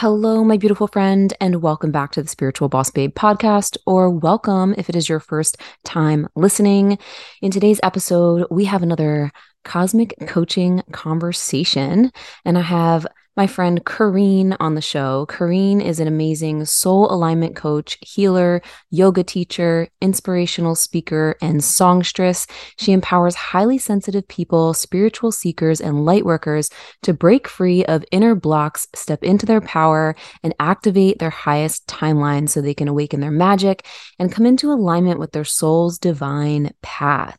Hello, my beautiful friend, and welcome back to the Spiritual Boss Babe podcast, or welcome if it is your first time listening. In today's episode, we have another cosmic coaching conversation, and I have my friend Kareen on the show. Kareen is an amazing soul alignment coach, healer, yoga teacher, inspirational speaker, and songstress. She empowers highly sensitive people, spiritual seekers, and light workers to break free of inner blocks, step into their power, and activate their highest timeline so they can awaken their magic and come into alignment with their soul's divine path.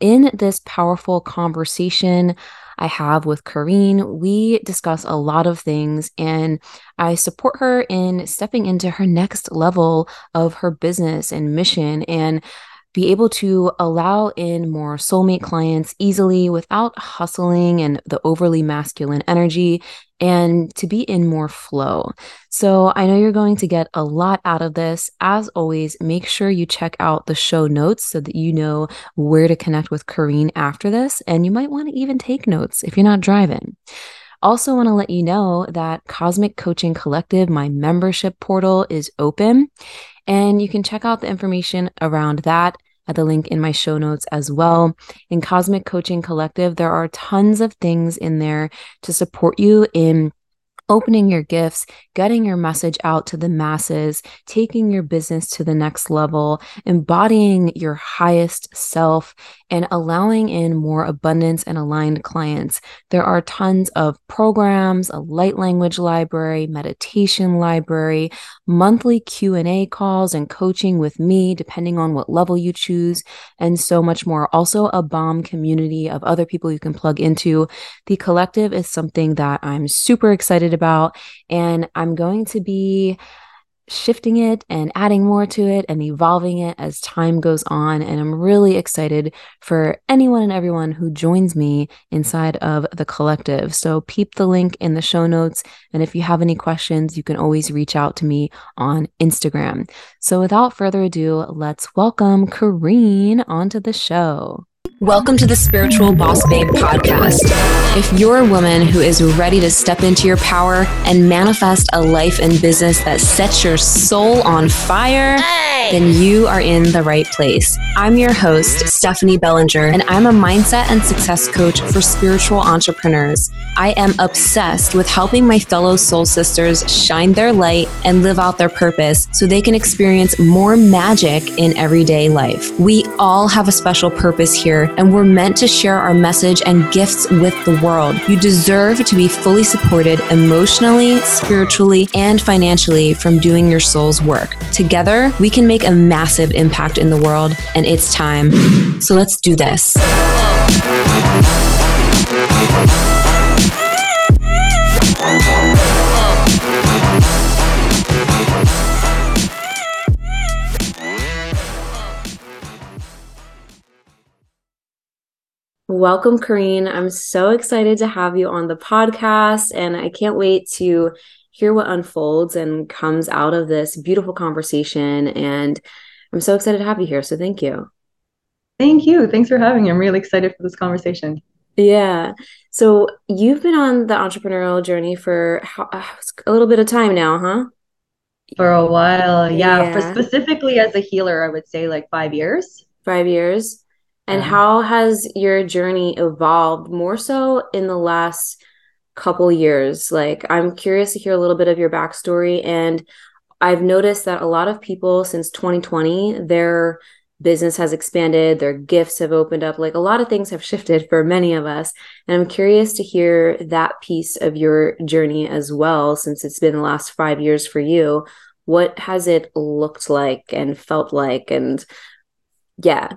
In this powerful conversation, I have with Kareen. We discuss a lot of things and I support her in stepping into her next level of her business and mission and be able to allow in more soulmate clients easily without hustling and the overly masculine energy and to be in more flow. So I know you're going to get a lot out of this. As always, make sure you check out the show notes so that you know where to connect with Kareen after this. And you might want to even take notes if you're not driving. Also, want to let you know that Cosmic Coaching Collective, my membership portal, is open. And you can check out the information around that at the link in my show notes as well. In Cosmic Coaching Collective, there are tons of things in there to support you in opening your gifts, getting your message out to the masses, taking your business to the next level, embodying your highest self, and allowing in more abundance and aligned clients. There are tons of programs, a light language library, meditation library, monthly Q&A calls and coaching with me depending on what level you choose, and so much more. Also a bomb community of other people you can plug into. The collective is something that I'm super excited about and I'm going to be shifting it and adding more to it and evolving it as time goes on. And I'm really excited for anyone and everyone who joins me inside of the collective. So peep the link in the show notes. And if you have any questions, you can always reach out to me on Instagram. So without further ado, let's welcome Kareen onto the show. Welcome to the Spiritual Boss Babe podcast. If you're a woman who is ready to step into your power and manifest a life and business that sets your soul on fire, hey. then you are in the right place. I'm your host, Stephanie Bellinger, and I'm a mindset and success coach for spiritual entrepreneurs. I am obsessed with helping my fellow soul sisters shine their light and live out their purpose so they can experience more magic in everyday life. We all have a special purpose here and we're meant to share our message and gifts with the world. You deserve to be fully supported emotionally, spiritually, and financially from doing your soul's work. Together, we can make a massive impact in the world, and it's time. So let's do this. Welcome, Kareen. I'm so excited to have you on the podcast, and I can't wait to hear what unfolds and comes out of this beautiful conversation. And I'm so excited to have you here. So, thank you. Thank you. Thanks for having me. I'm really excited for this conversation. Yeah. So, you've been on the entrepreneurial journey for uh, a little bit of time now, huh? For a while. Yeah. yeah. For specifically as a healer, I would say like five years. Five years. And um, how has your journey evolved more so in the last couple years? Like, I'm curious to hear a little bit of your backstory. And I've noticed that a lot of people since 2020, their business has expanded, their gifts have opened up. Like, a lot of things have shifted for many of us. And I'm curious to hear that piece of your journey as well, since it's been the last five years for you. What has it looked like and felt like? And yeah,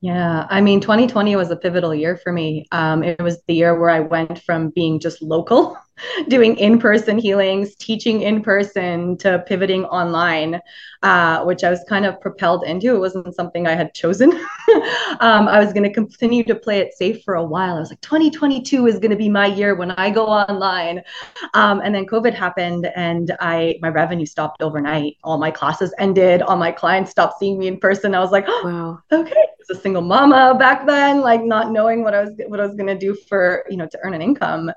yeah, I mean, 2020 was a pivotal year for me. Um, it was the year where I went from being just local doing in-person healings, teaching in person to pivoting online, uh, which I was kind of propelled into. It wasn't something I had chosen. um, I was going to continue to play it safe for a while. I was like, 2022 is going to be my year when I go online. Um, and then COVID happened, and I my revenue stopped overnight. All my classes ended. All my clients stopped seeing me in person. I was like, oh, wow, okay. I was a single mama back then, like not knowing what I was what I was going to do for you know to earn an income.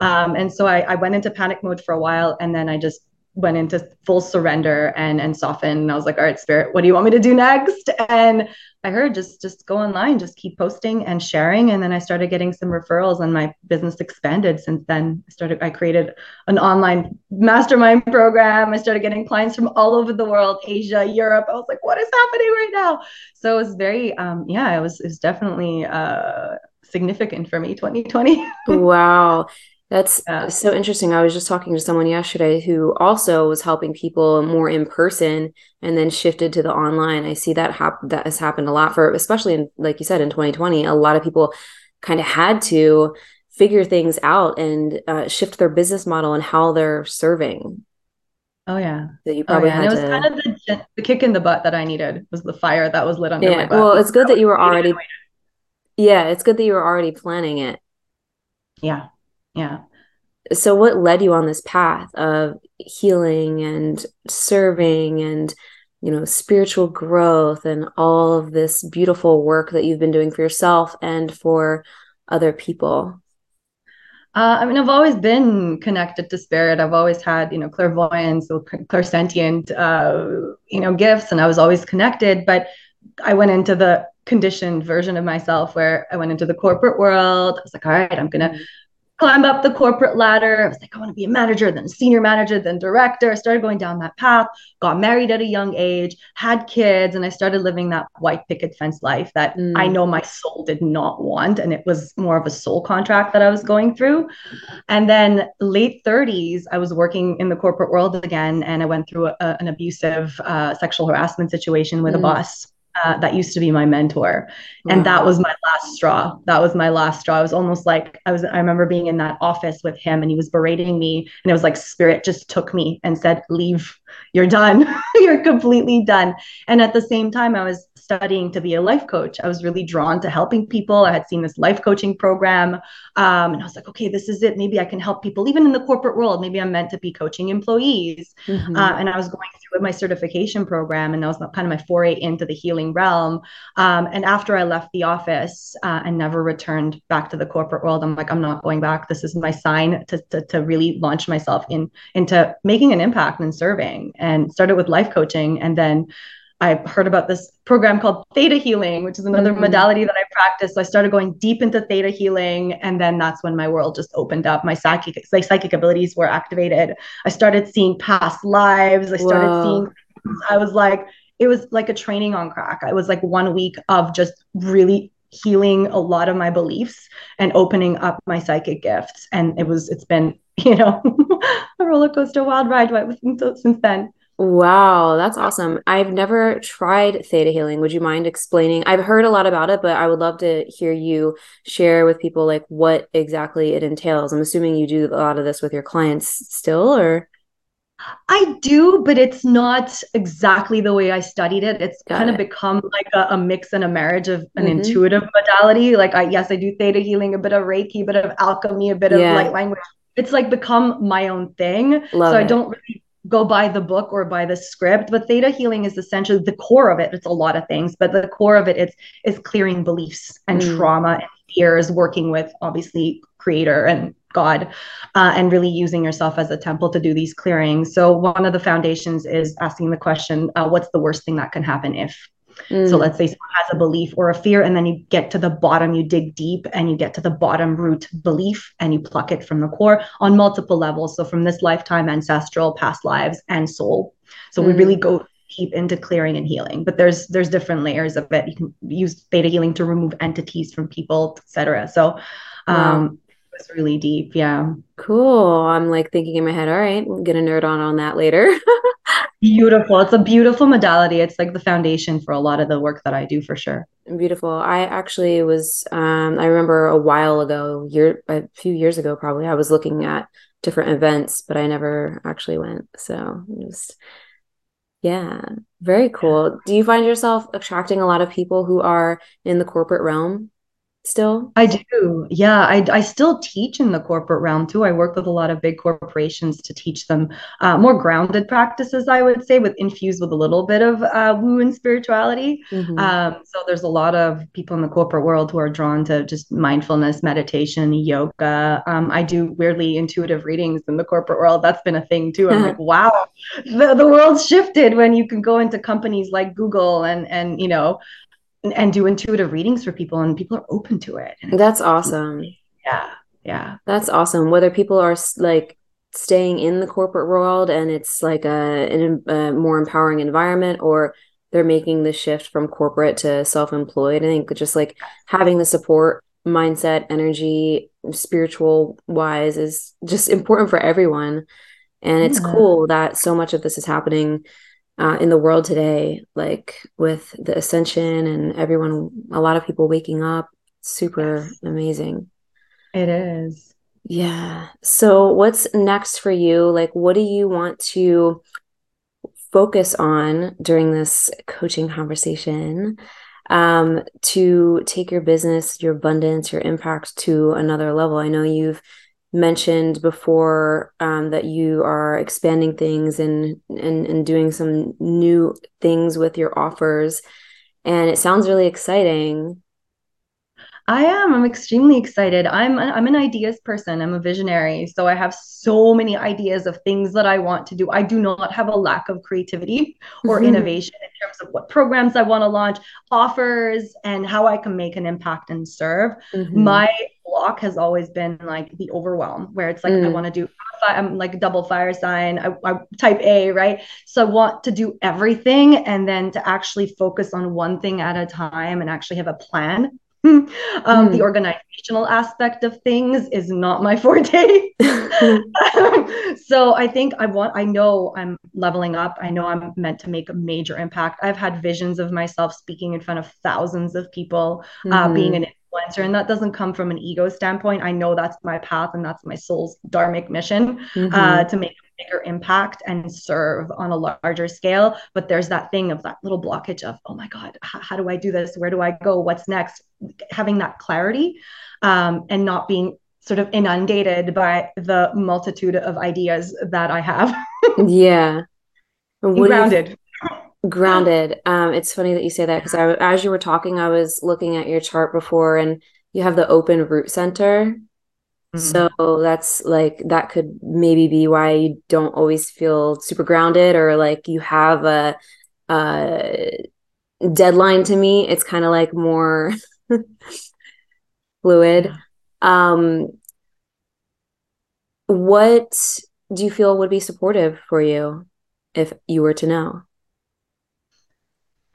Um, and so I, I went into panic mode for a while and then I just went into full surrender and and soften. And I was like, all right, spirit, what do you want me to do next? And I heard just just go online, just keep posting and sharing. And then I started getting some referrals and my business expanded since then. I started, I created an online mastermind program. I started getting clients from all over the world, Asia, Europe. I was like, what is happening right now? So it was very um yeah, it was it was definitely uh significant for me 2020. wow. That's yeah. so interesting. I was just talking to someone yesterday who also was helping people more in person and then shifted to the online. I see that hap- that has happened a lot for especially in like you said in 2020, a lot of people kind of had to figure things out and uh, shift their business model and how they're serving. Oh yeah. That you probably oh, yeah. had and it was to... kind of the, the, kick in the butt that I needed was the fire that was lit under yeah. my butt. Well, it's good that you were already Yeah, it's good that you were already planning it. Yeah yeah so what led you on this path of healing and serving and you know spiritual growth and all of this beautiful work that you've been doing for yourself and for other people uh, I mean, I've always been connected to spirit. I've always had, you know, clairvoyance or clairsentient, uh, you know, gifts, and I was always connected. But I went into the conditioned version of myself where I went into the corporate world. I was like, all right, I'm gonna climb up the corporate ladder. I was like, I want to be a manager, then a senior manager, then director. I started going down that path, got married at a young age, had kids, and I started living that white picket fence life that mm. I know my soul did not want. And it was more of a soul contract that I was going through. And then late 30s, I was working in the corporate world again, and I went through a, an abusive uh, sexual harassment situation with mm. a boss uh, that used to be my mentor. And wow. that was my last straw. That was my last straw. I was almost like i was i remember being in that office with him and he was berating me. And it was like spirit just took me and said leave. You're done. You're completely done. And at the same time i was studying to be a life coach. I was really drawn to helping people. I had seen this life coaching program. Um, and I was like, okay, this is it. Maybe I can help people, even in the corporate world. Maybe I'm meant to be coaching employees. Mm-hmm. Uh, and I was going through with my certification program, and that was kind of my foray into the healing realm. Um, and after I left the office uh, and never returned back to the corporate world, I'm like, I'm not going back. This is my sign to, to, to really launch myself in into making an impact and serving. And started with life coaching, and then I heard about this program called theta healing, which is another mm-hmm. modality that I practice. So I started going deep into theta healing, and then that's when my world just opened up. My psychic, like psychic abilities were activated. I started seeing past lives. I started Whoa. seeing. I was like, it was like a training on crack. I was like one week of just really healing a lot of my beliefs and opening up my psychic gifts. And it was, it's been, you know, a roller coaster wild ride since then. Wow, that's awesome. I've never tried theta healing. Would you mind explaining? I've heard a lot about it, but I would love to hear you share with people like what exactly it entails. I'm assuming you do a lot of this with your clients still or I do, but it's not exactly the way I studied it. It's Got kind it. of become like a, a, mix and a marriage of an mm-hmm. intuitive modality. Like I yes, I do theta healing, a bit of Reiki, a bit of alchemy, a bit yeah. of light language. It's like become my own thing. Love so it. I don't really go by the book or by the script but theta healing is essentially the core of it it's a lot of things but the core of it is is clearing beliefs and mm. trauma and fears working with obviously creator and god uh, and really using yourself as a temple to do these clearings so one of the foundations is asking the question uh, what's the worst thing that can happen if Mm. So let's say someone has a belief or a fear, and then you get to the bottom, you dig deep and you get to the bottom root belief and you pluck it from the core on multiple levels. So from this lifetime, ancestral, past lives, and soul. So mm. we really mm. go deep into clearing and healing. But there's there's different layers of it. You can use theta healing to remove entities from people, etc. So um wow. it's really deep. Yeah. Cool. I'm like thinking in my head, all right, I'm gonna nerd on on that later. beautiful. It's a beautiful modality. It's like the foundation for a lot of the work that I do for sure. Beautiful. I actually was um I remember a while ago, year a few years ago probably, I was looking at different events, but I never actually went. So just yeah, very cool. Do you find yourself attracting a lot of people who are in the corporate realm? Still? I do. Yeah, I, I still teach in the corporate realm too. I work with a lot of big corporations to teach them uh, more grounded practices, I would say, with infused with a little bit of uh, woo and spirituality. Mm-hmm. Um, so there's a lot of people in the corporate world who are drawn to just mindfulness, meditation, yoga. Um, I do weirdly intuitive readings in the corporate world. That's been a thing too. I'm like, wow, the, the world's shifted when you can go into companies like Google and and you know and do intuitive readings for people and people are open to it. That's awesome. Yeah yeah. That's awesome. Whether people are like staying in the corporate world and it's like a, a more empowering environment or they're making the shift from corporate to self-employed i think just like having the support mindset energy spiritual wise is just important for everyone. And it's yeah. cool that so much of this is happening uh, in the world today, like with the ascension and everyone, a lot of people waking up. Super yes. amazing. It is. Yeah. So, what's next for you? Like, what do you want to focus on during this coaching conversation um, to take your business, your abundance, your impact to another level? I know you've mentioned before um, that you are expanding things and, and and doing some new things with your offers. And it sounds really exciting I am. I'm extremely excited. I'm I'm an ideas person. I'm a visionary. So I have so many ideas of things that I want to do. I do not have a lack of creativity or mm-hmm. innovation in terms of what programs I want to launch, offers, and how I can make an impact and serve. Mm-hmm. My block has always been like the overwhelm, where it's like mm. I want to do I'm like a double fire sign, I, I, type A, right? So I want to do everything and then to actually focus on one thing at a time and actually have a plan um, mm. The organizational aspect of things is not my forte. so I think I want, I know I'm leveling up. I know I'm meant to make a major impact. I've had visions of myself speaking in front of thousands of people, mm. uh, being mm-hmm. an influencer. And that doesn't come from an ego standpoint. I know that's my path and that's my soul's dharmic mission mm-hmm. uh, to make bigger impact and serve on a larger scale. But there's that thing of that little blockage of, oh my God, how, how do I do this? Where do I go? What's next? Having that clarity um, and not being sort of inundated by the multitude of ideas that I have. yeah. grounded. grounded. Um, it's funny that you say that because as you were talking, I was looking at your chart before, and you have the open root center, Mm-hmm. So that's like that could maybe be why you don't always feel super grounded or like you have a, a deadline to meet. It's kind of like more fluid. Yeah. Um, what do you feel would be supportive for you if you were to know?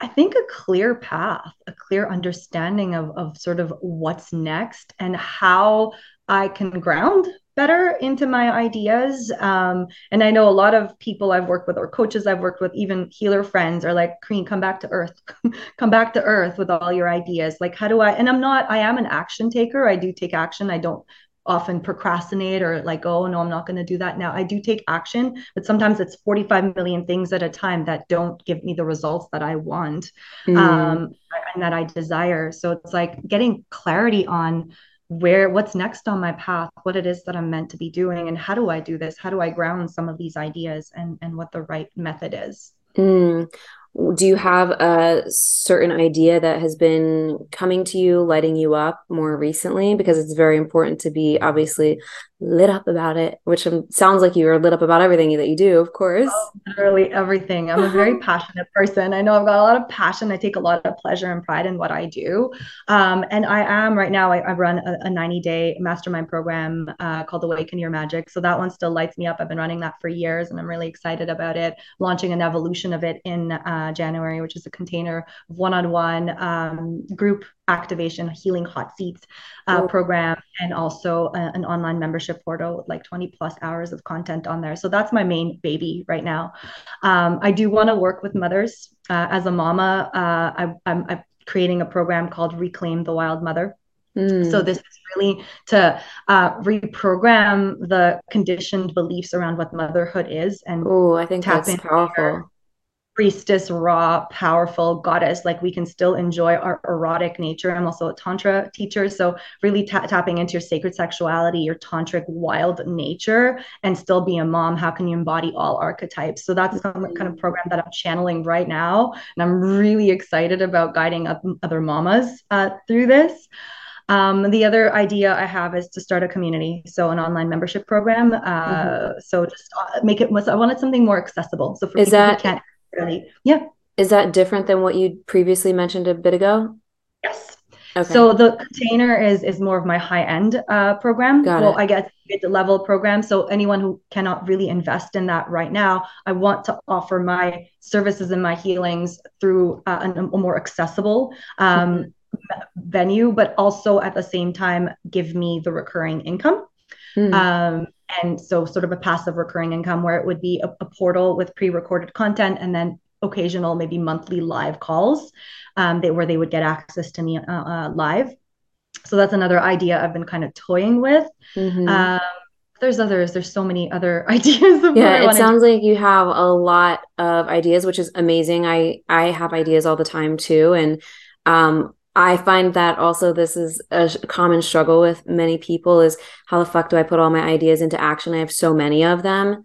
I think a clear path, a clear understanding of, of sort of what's next and how I can ground better into my ideas. Um, and I know a lot of people I've worked with, or coaches I've worked with, even healer friends, are like, come back to earth, come back to earth with all your ideas. Like, how do I? And I'm not, I am an action taker. I do take action. I don't often procrastinate or like, oh, no, I'm not going to do that now. I do take action, but sometimes it's 45 million things at a time that don't give me the results that I want mm. um, and that I desire. So it's like getting clarity on where what's next on my path what it is that i'm meant to be doing and how do i do this? How do i ground some of these ideas and and what the right method is? Mm do you have a certain idea that has been coming to you lighting you up more recently? Because it's very important to be obviously lit up about it which sounds like you are lit up about everything that you do of course. Oh, literally everything. I'm a very passionate person. I know i've got a lot of passion. I take a lot of pleasure and pride in what i do. Um, and i am right now i, I run a, a, 90 day mastermind program uh, called awaken your magic. So that one still lights me up. I've been running that for years and i'm really excited about it launching an evolution of it in uh, uh, January, which is a container of one-on-one um, group activation, healing hot seats uh, program, and also a, an online membership portal with like 20 plus hours of content on there. So that's my main baby right now. Um, I do want to work with mothers. Uh, as a mama, uh, I, I'm, I'm creating a program called Reclaim the Wild Mother. Mm. So this is really to uh, reprogram the conditioned beliefs around what motherhood is and oh, I think that's powerful priestess, raw, powerful goddess. Like we can still enjoy our erotic nature. I'm also a tantra teacher, so really ta- tapping into your sacred sexuality, your tantric wild nature, and still be a mom. How can you embody all archetypes? So that's the kind of program that I'm channeling right now, and I'm really excited about guiding other mamas uh, through this. Um, the other idea I have is to start a community, so an online membership program. Uh, mm-hmm. So just uh, make it. I wanted something more accessible. So for is people that, who can't really, yeah. Is that different than what you previously mentioned a bit ago? Yes. Okay. So the container is is more of my high end uh, program. Got well, it. I guess mid level program. So anyone who cannot really invest in that right now, I want to offer my services and my healings through uh, a, a, more accessible um, mm-hmm venue, but also at the same time give me the recurring income. Mm. Um, and so, sort of a passive recurring income where it would be a, a portal with pre recorded content and then occasional, maybe monthly live calls um, they, where they would get access to me uh, uh, live. So, that's another idea I've been kind of toying with. Mm-hmm. Um, there's others there's so many other ideas yeah it sounds like you have a lot of ideas which is amazing i i have ideas all the time too and um I find that also this is a common struggle with many people is how the fuck do I put all my ideas into action? I have so many of them.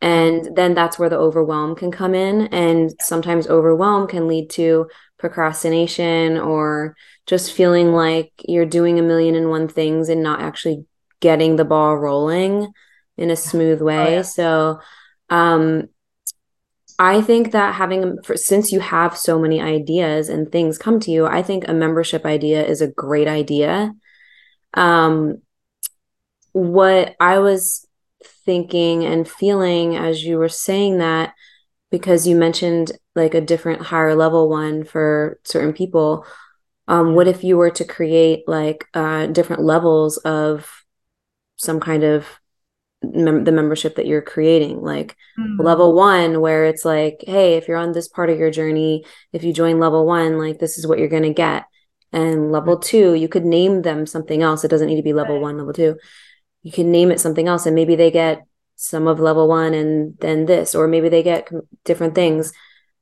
And then that's where the overwhelm can come in. And sometimes overwhelm can lead to procrastination or just feeling like you're doing a million and one things and not actually getting the ball rolling in a smooth way. Oh, yeah. So, um, I think that having, since you have so many ideas and things come to you, I think a membership idea is a great idea. Um, what I was thinking and feeling as you were saying that, because you mentioned like a different higher level one for certain people, um, what if you were to create like uh, different levels of some kind of mem- the membership that you're creating like mm-hmm. level 1 where it's like hey if you're on this part of your journey if you join level 1 like this is what you're going to get. And level 2 you could name them something else. It doesn't need to be level right. 1 level 2 you can name it something else and maybe they get some of level 1 and then this or maybe they get different things.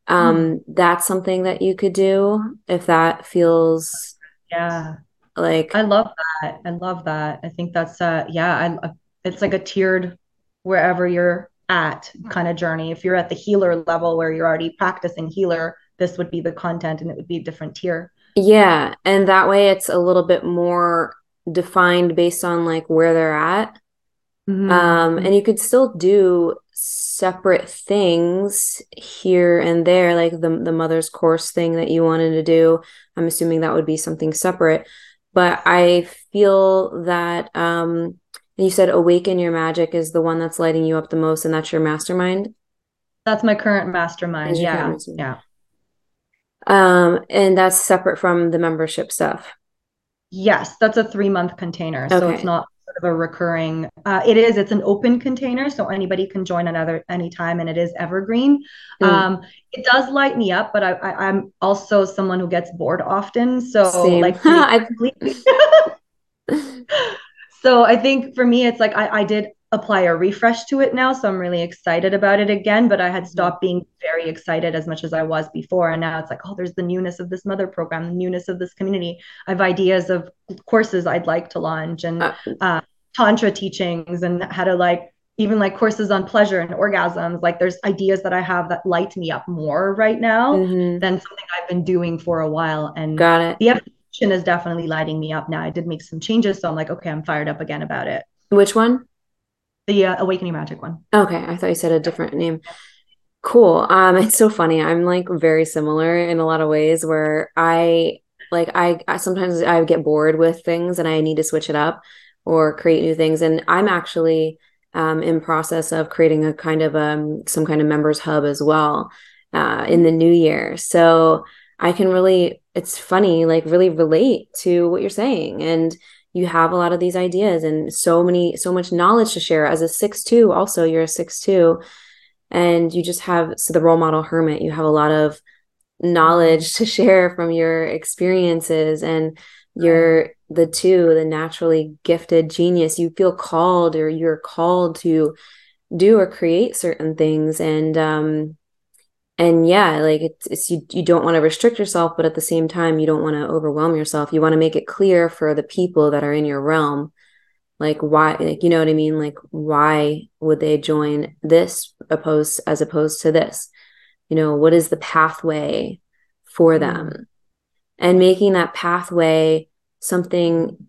Um mm. that's something that you could do if that feels yeah. like i love that. I love that. I think that's uh yeah i it's like a tiered wherever you're at kind of journey. If you're at the healer level where you're already practicing healer, this would be the content and it would be a different tier. Yeah. And that way it's a little bit more defined based on like where they're at. Mm-hmm. Um, and you could still do separate things here and there, like the the mother's course thing that you wanted to do. I'm assuming that would be something separate. But I feel that um you said awaken your magic is the one that's lighting you up the most, and that's your mastermind. That's my current mastermind. Yeah, current mastermind. yeah. Um, and that's separate from the membership stuff. Yes, that's a three month container, okay. so it's not sort of a recurring. Uh, it is. It's an open container, so anybody can join another anytime, and it is evergreen. Mm. Um, it does light me up, but I, I, am also someone who gets bored often. So Same. like. so I think for me, it's like I, I did apply a refresh to it now. So I'm really excited about it again. But I had mm-hmm. stopped being very excited as much as I was before. And now it's like, oh, there's the newness of this mother program, the newness of this community. I have ideas of courses I'd like to launch and uh, uh, Tantra teachings and how to like even like courses on pleasure and orgasms. Like there's ideas that I have that light me up more right now mm-hmm. than something I've been doing for a while. And got it. The is definitely lighting me up now. I did make some changes, so I'm like, okay, I'm fired up again about it. Which one? The uh, Awakening Magic one. Okay, I thought you said a different name. Cool. Um, it's so funny. I'm like very similar in a lot of ways where I like I, I sometimes I get bored with things and I need to switch it up or create new things. And I'm actually um, in process of creating a kind of um some kind of members hub as well uh, in the new year. So I can really, it's funny, like really relate to what you're saying. And you have a lot of these ideas and so many, so much knowledge to share. As a six two, also you're a six two, and you just have so the role model hermit. You have a lot of knowledge to share from your experiences, and you're the two, the naturally gifted genius. You feel called, or you're called to do or create certain things, and um, and yeah like it's, it's you, you don't want to restrict yourself but at the same time you don't want to overwhelm yourself. You want to make it clear for the people that are in your realm like why like you know what i mean? Like why would they join this opposed as opposed to this? You know what is the pathway for mm. them? And making that pathway something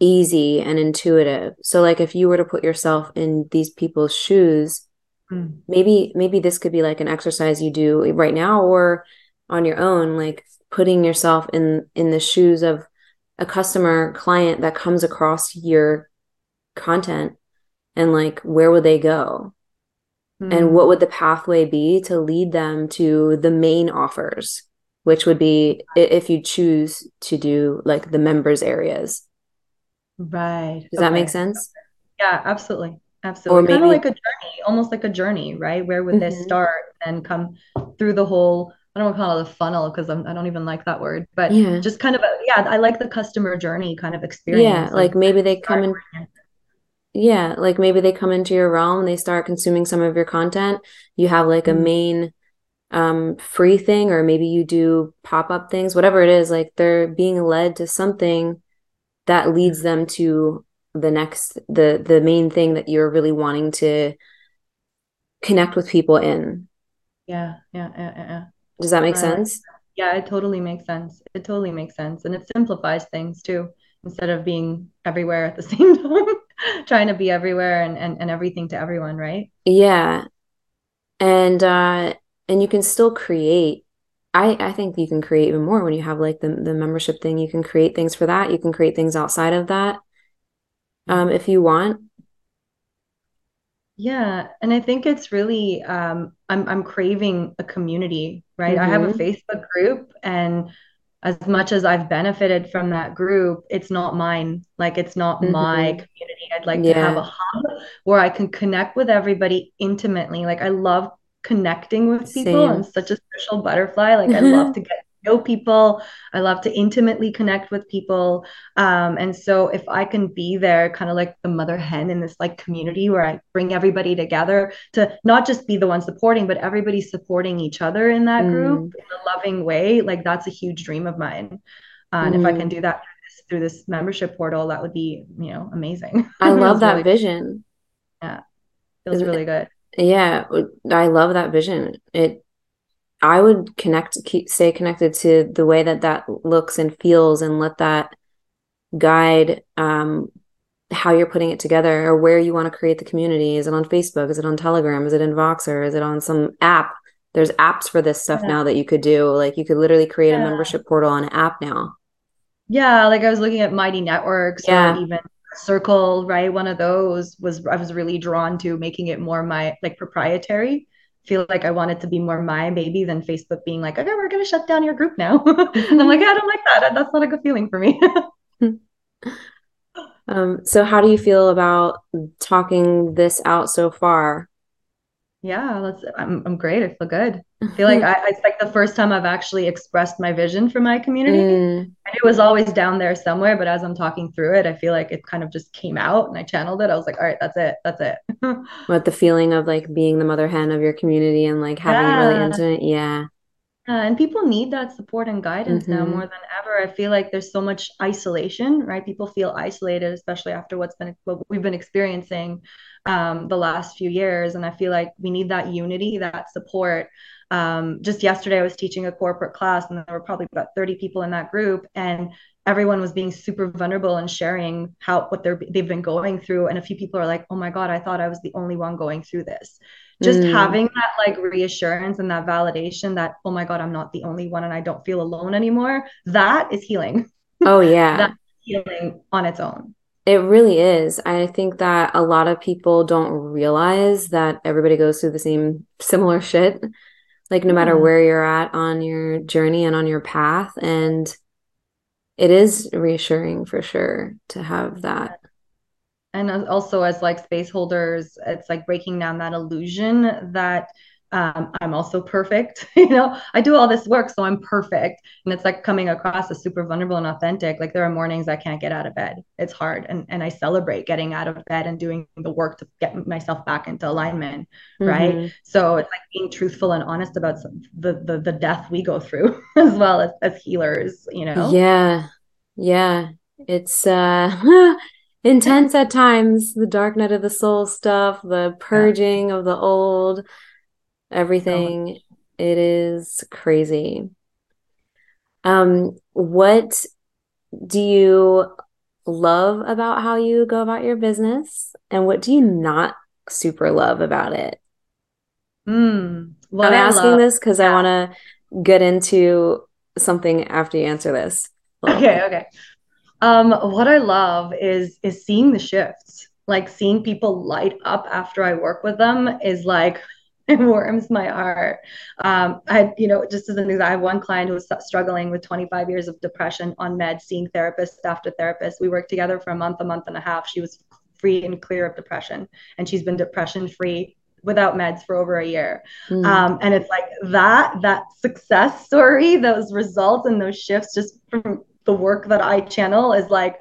easy and intuitive. So like if you were to put yourself in these people's shoes mm. maybe maybe this could be like an exercise you do right now or on your own like putting yourself in in the shoes of a customer client that comes across your content and like where would they go mm. and what would the pathway be to lead them to the main offers which would be if you choose to do like the members areas right does okay. that make sense yeah absolutely absolutely maybe, kind of like a journey almost like a journey right where would mm-hmm. they start and come through the whole I don't want to call it a funnel because I don't even like that word, but yeah. just kind of a, yeah, I like the customer journey kind of experience. Yeah, like maybe they come in. Yeah, like maybe they come into your realm, they start consuming some of your content. You have like mm-hmm. a main um free thing or maybe you do pop-up things, whatever it is, like they're being led to something that leads them to the next the the main thing that you're really wanting to connect with people in. Yeah, yeah, yeah, yeah. Does that make uh, sense? Yeah, it totally makes sense. It totally makes sense. And it simplifies things too, instead of being everywhere at the same time, trying to be everywhere and, and, and everything to everyone, right? Yeah. And uh and you can still create. I, I think you can create even more when you have like the, the membership thing. You can create things for that. You can create things outside of that um, if you want. Yeah, and I think it's really um I'm I'm craving a community, right? I have a mm-hmm. Facebook group and as much as I've benefited from that group, it's not mine. Like it's not my mm-hmm. community. I'd like to have a hub where I can connect with everybody intimately. Like I love connecting with people. I'm such a social butterfly. Like I love to get know people. I love to intimately connect with people. Um, and so if I can be there, kind of like the mother hen in this like community where I bring everybody together to not just be the one supporting, but everybody supporting each other in that group mm. in a loving way, like that's a huge dream of mine. Uh, and mm. if I can mm. do that through this membership portal, that would be, you know, amazing. I love that really vision. Yeah. Feels really good. Yeah, I love that vision. It I would connect, keep, stay connected to the way that that looks and feels, and let that guide um, how you're putting it together or where you want to create the community. Is it on Facebook? Is it on Telegram? Is it in Voxer? Is it on some app? There's apps for this stuff yeah. now that you could do. Like you could literally create yeah. a membership portal on an app now. Yeah, like I was looking at Mighty Networks yeah. or even Circle, right? One of those was I was really drawn to making it more my like proprietary feel like I wanted to be more my baby than Facebook being like, okay, we're going to shut down your group now. and I'm like, I don't like that. That's not a good feeling for me. um, so how do you feel about talking this out so far? Yeah, let's. I'm I'm great. I feel good. I feel like I, it's like the first time I've actually expressed my vision for my community. Mm. And it was always down there somewhere, but as I'm talking through it, I feel like it kind of just came out and I channeled it. I was like, all right, that's it. That's it. what the feeling of like being the mother hen of your community and like having yeah. it really intimate. Yeah. Uh, and people need that support and guidance mm-hmm. now more than ever. I feel like there's so much isolation, right? People feel isolated, especially after what's been what we've been experiencing um, the last few years. And I feel like we need that unity, that support. Um, just yesterday, I was teaching a corporate class, and there were probably about 30 people in that group, and everyone was being super vulnerable and sharing how what they're they've been going through. And a few people are like, "Oh my god, I thought I was the only one going through this." Just mm. having that like reassurance and that validation that, "Oh my god, I'm not the only one, and I don't feel alone anymore." That is healing. Oh yeah, that's healing on its own. It really is. I think that a lot of people don't realize that everybody goes through the same similar shit. Like no matter mm-hmm. where you're at on your journey and on your path and it is reassuring for sure to have that. And uh, also as like space holders, it's like breaking down that illusion that um, I'm also perfect. you know, I do all this work, so I'm perfect. And it's like coming across as super vulnerable and authentic. Like there are mornings I can't get out of bed. It's hard. And and I celebrate getting out of bed and doing the work to get myself back into alignment. Mm-hmm. Right. So it's like being truthful and honest about the the, the death we go through as well as, as healers, you know? Yeah. Yeah. It's uh intense at times, the dark night of the soul stuff, the purging yeah. of the old everything. It is crazy. Um, what do you love about how you go about your business, and what do you not super love about it? Mm, I'm asking love, this because yeah. I want to get into something after you answer this. Okay, okay. Um, what I love is is seeing the shifts. Like seeing people light up after I work with them is like it warms my heart. Um, I, you know, just as an example, I have one client who was struggling with 25 years of depression on meds, seeing therapist after therapist. We worked together for a month, a month and a half. She was free and clear of depression, and she's been depression free without meds for over a year. Mm. Um, and it's like that, that success story, those results and those shifts just from the work that I channel is like,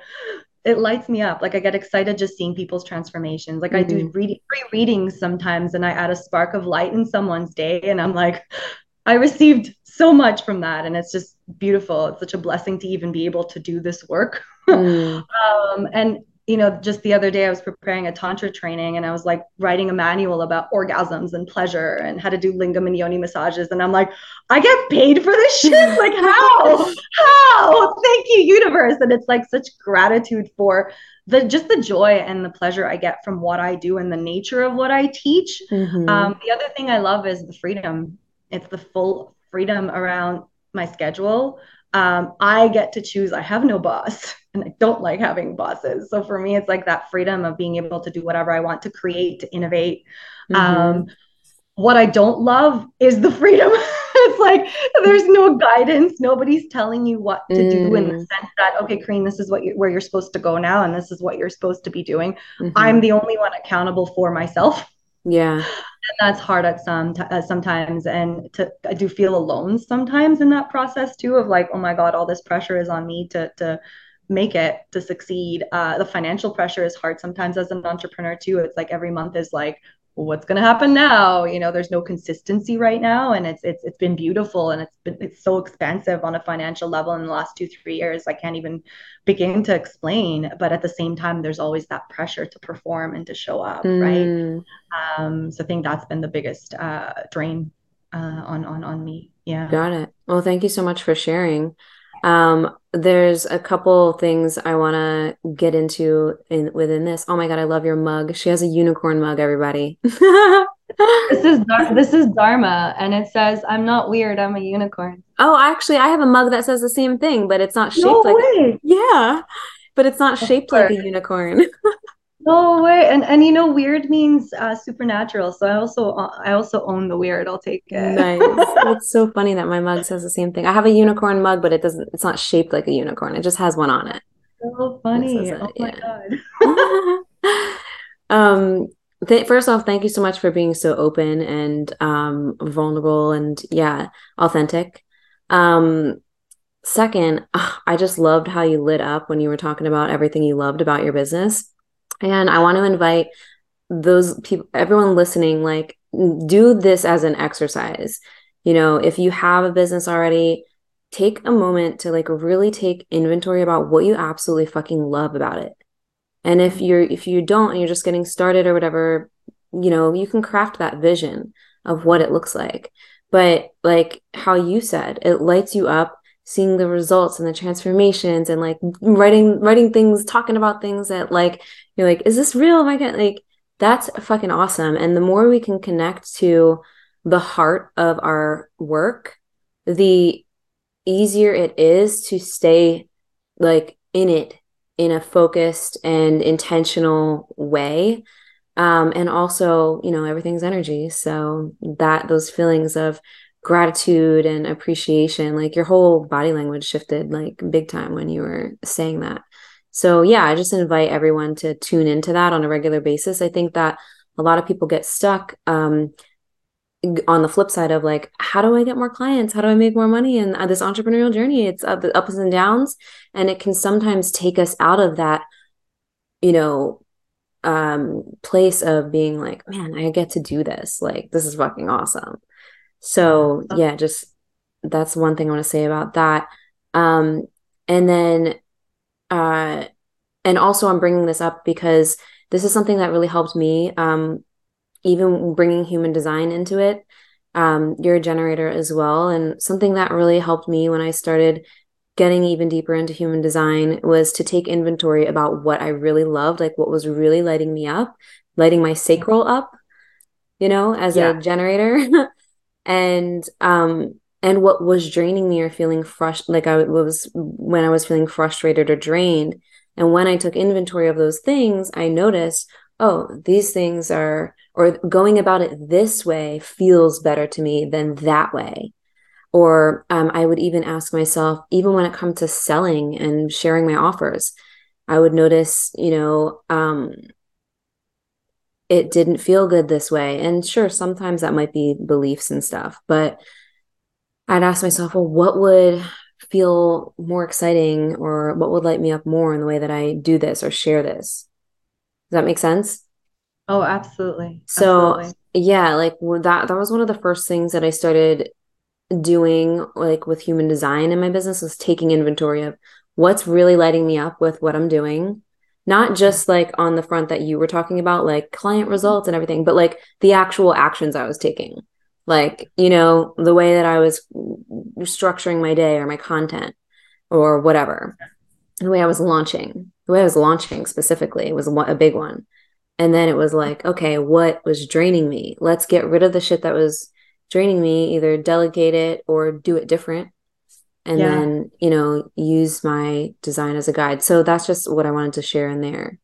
it lights me up. Like I get excited just seeing people's transformations. Like mm-hmm. I do mm-hmm. reading free readings sometimes and I add a spark of light in someone's day and I'm like, I received so much from that. And it's just beautiful. It's such a blessing to even be able to do this work. Mm. um, and you know, just the other day I was preparing a tantra training and I was like writing a manual about orgasms and pleasure and how to do lingam and yoni massages. And I'm like, I get paid for this shit? Like how? how? Thank you, universe. And it's like such gratitude for the just the joy and the pleasure I get from what I do and the nature of what I teach. Mm-hmm. Um, the other thing I love is the freedom. It's the full freedom around my schedule. Um, I get to choose. I have no boss and I don't like having bosses. So for me, it's like that freedom of being able to do whatever I want to create, to innovate. Mm-hmm. Um, what I don't love is the freedom. it's like there's no guidance. Nobody's telling you what to mm. do in the mm. sense that, okay, Kareen, this is what you, where you're supposed to go now, and this is what you're supposed to be doing. Mm-hmm. I'm the only one accountable for myself. Yeah. And that's hard at some t- sometimes, and to I do feel alone sometimes in that process too. Of like, oh my god, all this pressure is on me to to make it to succeed. Uh, the financial pressure is hard sometimes as an entrepreneur too. It's like every month is like, well, what's going to happen now? You know, there's no consistency right now, and it's it's it's been beautiful, and it's been it's so expensive on a financial level in the last two three years. I can't even begin to explain. But at the same time, there's always that pressure to perform and to show up, mm. right? Um, so I think that's been the biggest uh, drain uh, on on on me. Yeah. Got it. Well, thank you so much for sharing. Um, there's a couple things I want to get into in within this. Oh my god, I love your mug. She has a unicorn mug. Everybody. this is this is Dharma, and it says, "I'm not weird. I'm a unicorn." Oh, actually, I have a mug that says the same thing, but it's not shaped no like. Way. Yeah, but it's not shaped like a unicorn. No way. And and you know, weird means uh, supernatural. So I also uh, I also own the weird. I'll take it. Nice. it's so funny that my mug says the same thing. I have a unicorn mug, but it doesn't. It's not shaped like a unicorn. It just has one on it. So funny. It, oh my yeah. god. um. Th- first off, thank you so much for being so open and um vulnerable and yeah, authentic. Um. Second, I just loved how you lit up when you were talking about everything you loved about your business and I want to invite those people, everyone listening, like, do this as an exercise. You know, if you have a business already, take a moment to like really take inventory about what you absolutely fucking love about it. And if you're if you don't and you're just getting started or whatever, you know, you can craft that vision of what it looks like. But like how you said, it lights you up seeing the results and the transformations and like writing writing things talking about things that like you're like is this real? Am i gonna like that's fucking awesome. And the more we can connect to the heart of our work the easier it is to stay like in it in a focused and intentional way. Um and also you know everything's energy. So that those feelings of gratitude and appreciation like your whole body language shifted like big time when you were saying that so yeah i just invite everyone to tune into that on a regular basis. I think that a lot of people get stuck um, on the flip side of like how do i get more clients? How do i make more money? In uh, this entrepreneurial journey it's uh, the ups and downs and it can sometimes take us out of that you know um place of being like man i get to do this. Like this is fucking awesome. So yeah. just that's one thing i want to say about that. Um and then uh and also i'm bringing this up because this is something that really helped me um even bringing human design into it. Um, you're a generator as well. And something that really helped me when I started getting even deeper into human design was to take inventory about what I really loved, like what was really lighting me up, lighting my sacral up, you know, as yeah. a generator. and um and what was draining me or feeling frustrated like I was when I was feeling frustrated or drained. And when I took inventory of those things, I noticed, oh, these things are or going about it this way feels better to me than that way or um, i would even ask myself even when it comes to selling and sharing my offers i would notice you know um, it didn't feel good this way and sure sometimes that might be beliefs and stuff but i'd ask myself well what would feel more exciting or what would light me up more in the way that i do this or share this does that make sense Oh, absolutely. So absolutely. yeah, like that that was one of the first things that I started doing like with human design in my business was taking inventory of what's really lighting me up with what I'm doing. Not mm-hmm. just like on the front that you were talking about, like client results and everything, but like the actual actions I was taking. Like, you know, the way that I was structuring my day or my content or whatever. The way I was launching, the way I was launching specifically was a big one. And then it was like, okay, what was draining me? Let's get rid of the shit that was draining me, either delegate it or do it different. And yeah. then, you know, use my design as a guide. So that's just what I wanted to share in there.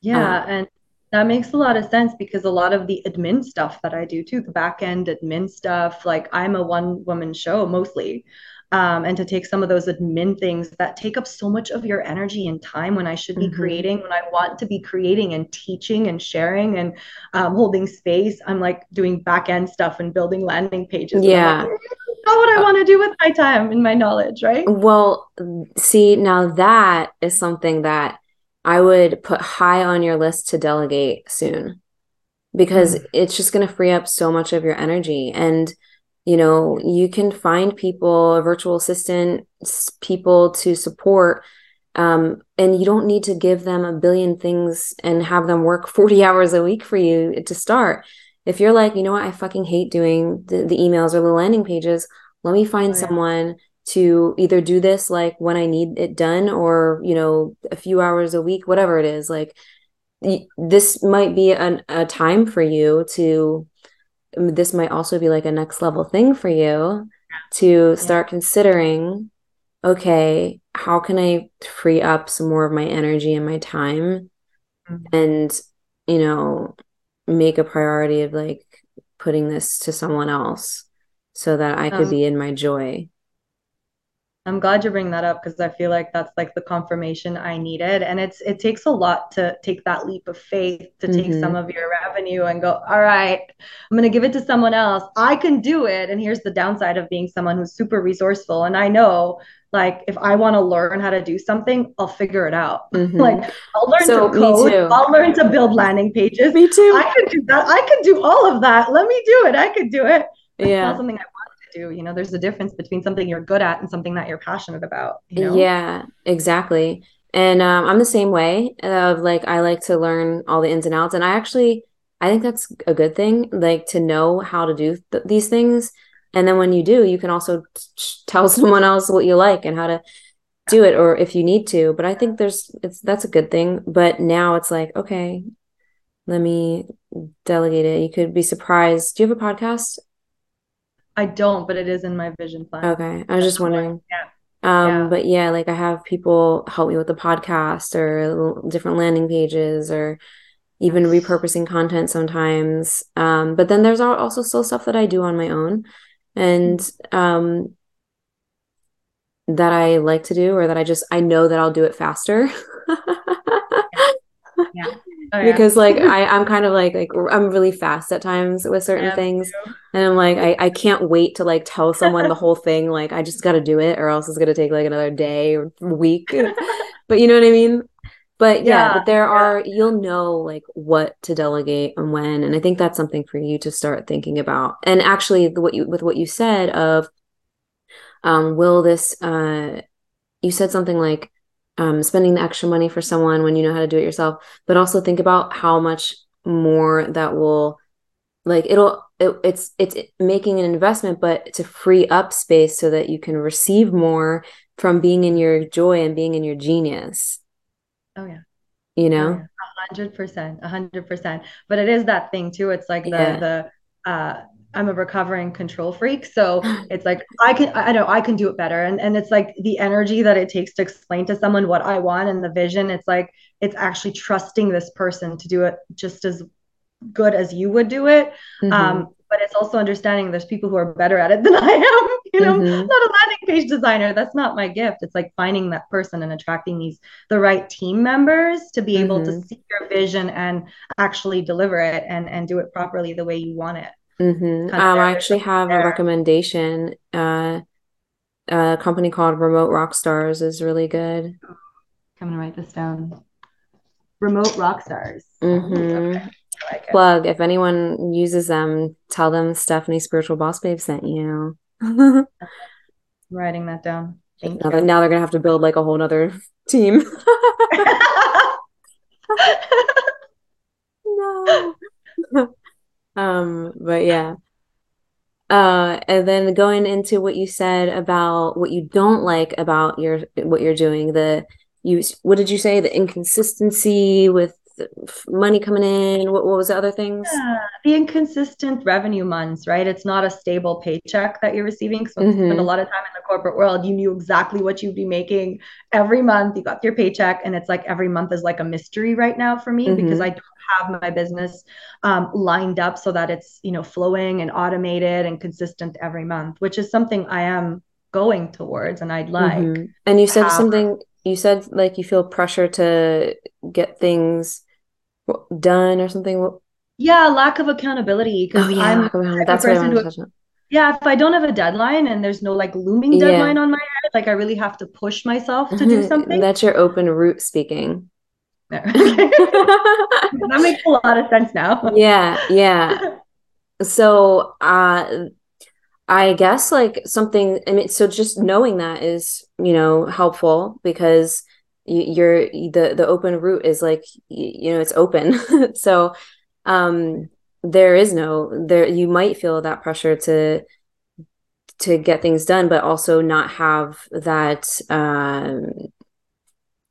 Yeah. Um, and that makes a lot of sense because a lot of the admin stuff that I do too, the back end admin stuff, like I'm a one woman show mostly um, and to take some of those admin things that take up so much of your energy and time when I should be mm-hmm. creating, when I want to be creating and teaching and sharing and um, holding space. I'm like doing back end stuff and building landing pages. Yeah. Not what I want to do with my time and my knowledge, right? Well, see, now that is something that I would put high on your list to delegate soon because mm-hmm. it's just going to free up so much of your energy. And you know you can find people a virtual assistant people to support um, and you don't need to give them a billion things and have them work 40 hours a week for you to start if you're like you know what i fucking hate doing the, the emails or the landing pages let me find oh, yeah. someone to either do this like when i need it done or you know a few hours a week whatever it is like this might be an, a time for you to this might also be like a next level thing for you to start yeah. considering okay how can i free up some more of my energy and my time mm-hmm. and you know make a priority of like putting this to someone else so that i could um, be in my joy I'm glad you bring that up because I feel like that's like the confirmation I needed. And it's it takes a lot to take that leap of faith to take mm-hmm. some of your revenue and go, all right, I'm gonna give it to someone else. I can do it. And here's the downside of being someone who's super resourceful. And I know like if I want to learn how to do something, I'll figure it out. Mm-hmm. like I'll learn so, to code. I'll learn to build landing pages. Me too. I could do that. I could do all of that. Let me do it. I could do it. yeah. not something I do you know there's a difference between something you're good at and something that you're passionate about you know? yeah exactly. And um, i'm the same way of like i like to learn all the ins and outs and i actually i think that's a good thing like to know how to do th- these things. And then when you do you can also t- tell someone else what you like and how to do it or if you need to but i think there's it's that's a good thing. But now it's like okay let me delegate it. You could be surprised. Do you have a podcast I don't, but it is in my vision plan. Okay. I was just wondering. Yeah. Um, yeah. but yeah, like I have people help me with the podcast or different landing pages or even repurposing content sometimes. Um, but then there's also still stuff that I do on my own and um that I like to do or that I just I know that I'll do it faster. yeah. Oh, yeah. because like I, I'm kind of like like I'm really fast at times with certain yeah, things. And I'm like, I, I can't wait to like tell someone the whole thing. Like I just gotta do it or else it's gonna take like another day or week. but you know what I mean? But yeah, yeah but there are you'll know like what to delegate and when. And I think that's something for you to start thinking about. And actually what you with what you said of um will this uh you said something like um, spending the extra money for someone when you know how to do it yourself but also think about how much more that will like it'll it, it's it's making an investment but to free up space so that you can receive more from being in your joy and being in your genius. Oh yeah. You know? A hundred percent a hundred percent. But it is that thing too. It's like the yeah. the uh I'm a recovering control freak. So it's like I can I know I can do it better. And and it's like the energy that it takes to explain to someone what I want and the vision. It's like it's actually trusting this person to do it just as good as you would do it. Mm-hmm. Um, but it's also understanding there's people who are better at it than I am. You know, mm-hmm. not a landing page designer. That's not my gift. It's like finding that person and attracting these the right team members to be able mm-hmm. to see your vision and actually deliver it and and do it properly the way you want it. Mm-hmm. Um, I actually have there. a recommendation. Uh, a company called Remote Rockstars is really good. I'm gonna write this down. Remote Rockstars. Mm-hmm. Okay. Like Plug. If anyone uses them, tell them Stephanie Spiritual Boss Babe sent you. writing that down. Thank now, now they're gonna have to build like a whole nother team. no. Um, but yeah. Uh, and then going into what you said about what you don't like about your what you're doing, the you what did you say? The inconsistency with money coming in what, what was the other things yeah, the inconsistent revenue months right it's not a stable paycheck that you're receiving so mm-hmm. spend a lot of time in the corporate world you knew exactly what you'd be making every month you got your paycheck and it's like every month is like a mystery right now for me mm-hmm. because i don't have my business um, lined up so that it's you know flowing and automated and consistent every month which is something i am going towards and i'd like mm-hmm. and you said something you said like you feel pressure to get things done or something. Yeah lack of accountability oh yeah. I'm, of that's what I'm yeah if i don't have a deadline and there's no like looming deadline yeah. on my head like i really have to push myself to do something. That's your open root speaking that makes a lot of sense now. Yeah yeah. So uh I guess like something I mean so just knowing that is you know helpful because you're the the open root is like you know it's open. So um there is no there you might feel that pressure to to get things done but also not have that um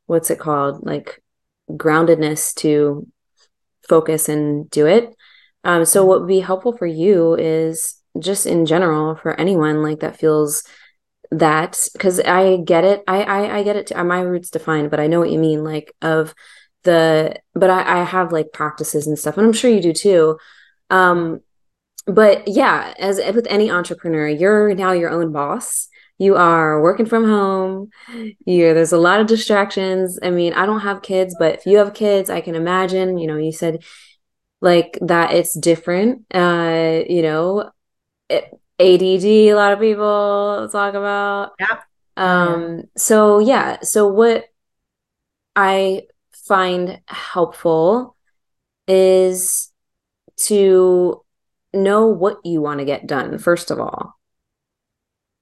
what's it called? Like groundedness to focus and do it um so what would be helpful for you is just in general for anyone like that feels that because I get it. I, I I get it. Too. My roots defined, but I know what you mean. Like of the, but I I have like practices and stuff, and I'm sure you do too. Um, but yeah, as with any entrepreneur, you're now your own boss. You are working from home. You there's a lot of distractions. I mean, I don't have kids, but if you have kids, I can imagine. You know, you said like that it's different. Uh, you know, it, ADD, a lot of people talk about. Yeah. Um, so yeah, so what I find helpful is to know what you want to get done, first of all.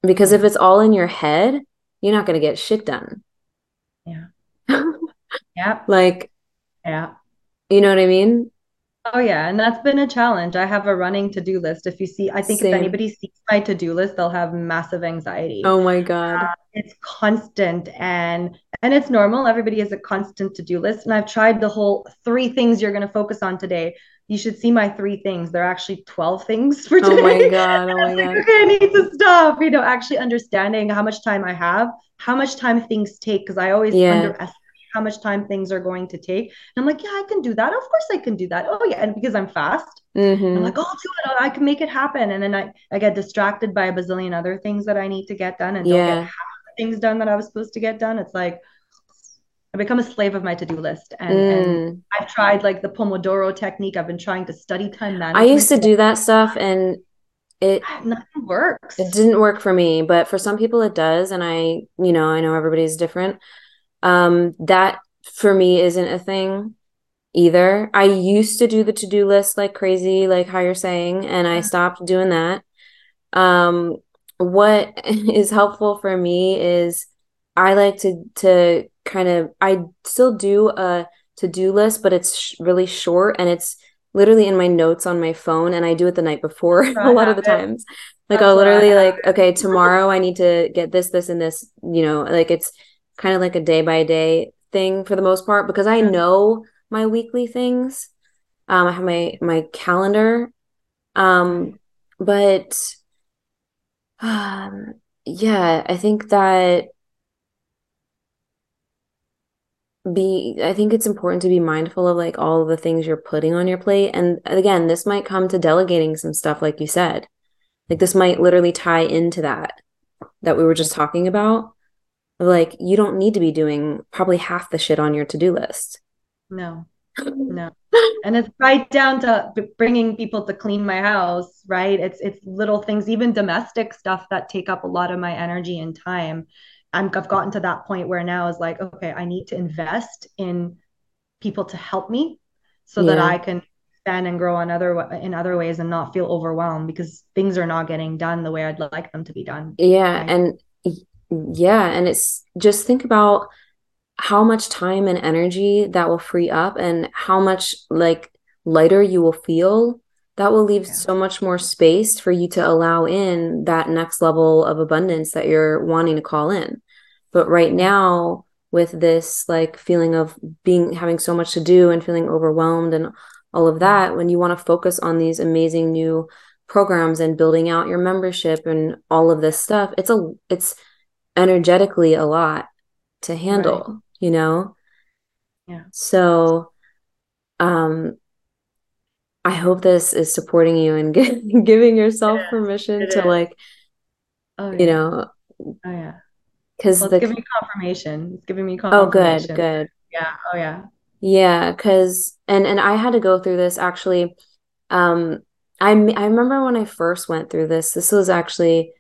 Because if it's all in your head, you're not going to get shit done. Yeah. yeah. Like, yeah. You know what I mean? Oh yeah, and that's been a challenge. I have a running to-do list. If you see, I think Same. if anybody sees my to-do list, they'll have massive anxiety. Oh my God. Uh, it's constant and and it's normal. Everybody has a constant to-do list. And I've tried the whole three things you're going to focus on today. You should see my three things. They're actually 12 things for today. Oh my God. Oh my God. okay, I need to stop. You know, actually understanding how much time I have, how much time things take, because I always yeah. underestimate how much time things are going to take. And I'm like, yeah, I can do that. Of course I can do that. Oh yeah. And because I'm fast, mm-hmm. I'm like, oh, I'll do it. I can make it happen. And then I, I get distracted by a bazillion other things that I need to get done and yeah. don't get half the things done that I was supposed to get done. It's like, I become a slave of my to-do list. And, mm. and I've tried like the Pomodoro technique. I've been trying to study time management. I used to do that stuff and it nothing works. It didn't work for me, but for some people it does. And I, you know, I know everybody's different. Um, that for me isn't a thing either. I used to do the to-do list like crazy, like how you're saying, and I stopped doing that. Um, what is helpful for me is I like to to kind of I still do a to-do list, but it's sh- really short and it's literally in my notes on my phone and I do it the night before a lot of the times. Like That's I'll literally like, okay, tomorrow I need to get this, this, and this, you know, like it's kind of like a day by day thing for the most part because I know my weekly things. Um, I have my my calendar. Um, but um, yeah, I think that be I think it's important to be mindful of like all of the things you're putting on your plate. And uh, again, this might come to delegating some stuff, like you said. Like this might literally tie into that that we were just talking about. Like you don't need to be doing probably half the shit on your to-do list. No, no. and it's right down to bringing people to clean my house, right? It's it's little things, even domestic stuff that take up a lot of my energy and time. I'm, I've gotten to that point where now is like, okay, I need to invest in people to help me so yeah. that I can expand and grow in other in other ways and not feel overwhelmed because things are not getting done the way I'd like them to be done. Yeah, right? and yeah, and it's just think about how much time and energy that will free up and how much like lighter you will feel that will leave yeah. so much more space for you to allow in that next level of abundance that you're wanting to call in but right now with this like feeling of being having so much to do and feeling overwhelmed and all of that when you want to focus on these amazing new programs and building out your membership and all of this stuff it's a it's energetically a lot to handle right. you know yeah so um I hope this is supporting you and giving yourself permission to like, oh, yeah. you know, oh yeah, because well, it's giving me confirmation. It's giving me confirmation. Oh, good, good. Yeah. Oh yeah. Yeah, because and and I had to go through this actually. Um, I I remember when I first went through this. This was actually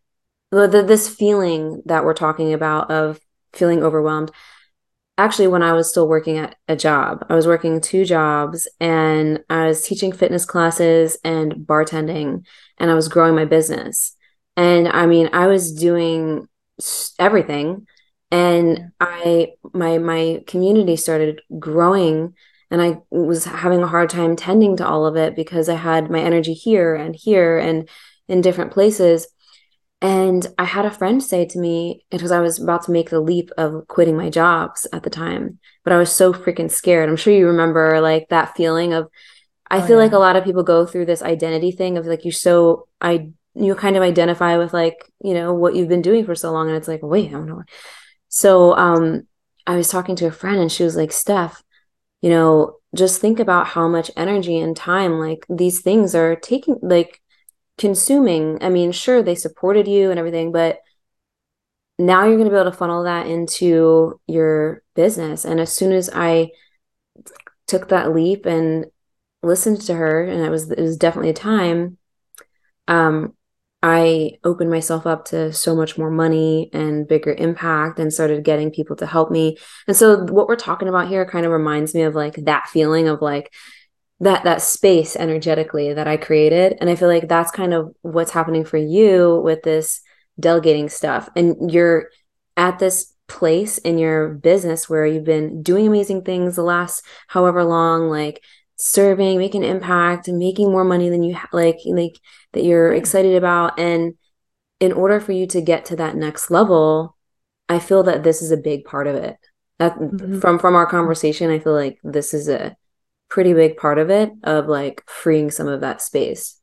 the, the this feeling that we're talking about of feeling overwhelmed actually when I was still working at a job. I was working two jobs and I was teaching fitness classes and bartending and I was growing my business. And I mean, I was doing everything and I my my community started growing and I was having a hard time tending to all of it because I had my energy here and here and in different places and I had a friend say to me, because I was about to make the leap of quitting my jobs at the time, but I was so freaking scared. I'm sure you remember like that feeling of I oh, feel yeah. like a lot of people go through this identity thing of like you're so I you kind of identify with like, you know, what you've been doing for so long and it's like, wait, I don't know. So um I was talking to a friend and she was like, Steph, you know, just think about how much energy and time like these things are taking like consuming. I mean sure they supported you and everything but now you're going to be able to funnel that into your business. And as soon as i took that leap and listened to her and it was it was definitely a time um i opened myself up to so much more money and bigger impact and started getting people to help me. And so what we're talking about here kind of reminds me of like that feeling of like that that space energetically that I created. And I feel like that's kind of what's happening for you with this delegating stuff. And you're at this place in your business where you've been doing amazing things the last however long, like serving, making impact, and making more money than you ha- like like that you're excited about. And in order for you to get to that next level, I feel that this is a big part of it. That mm-hmm. from from our conversation, I feel like this is a pretty big part of it of like freeing some of that space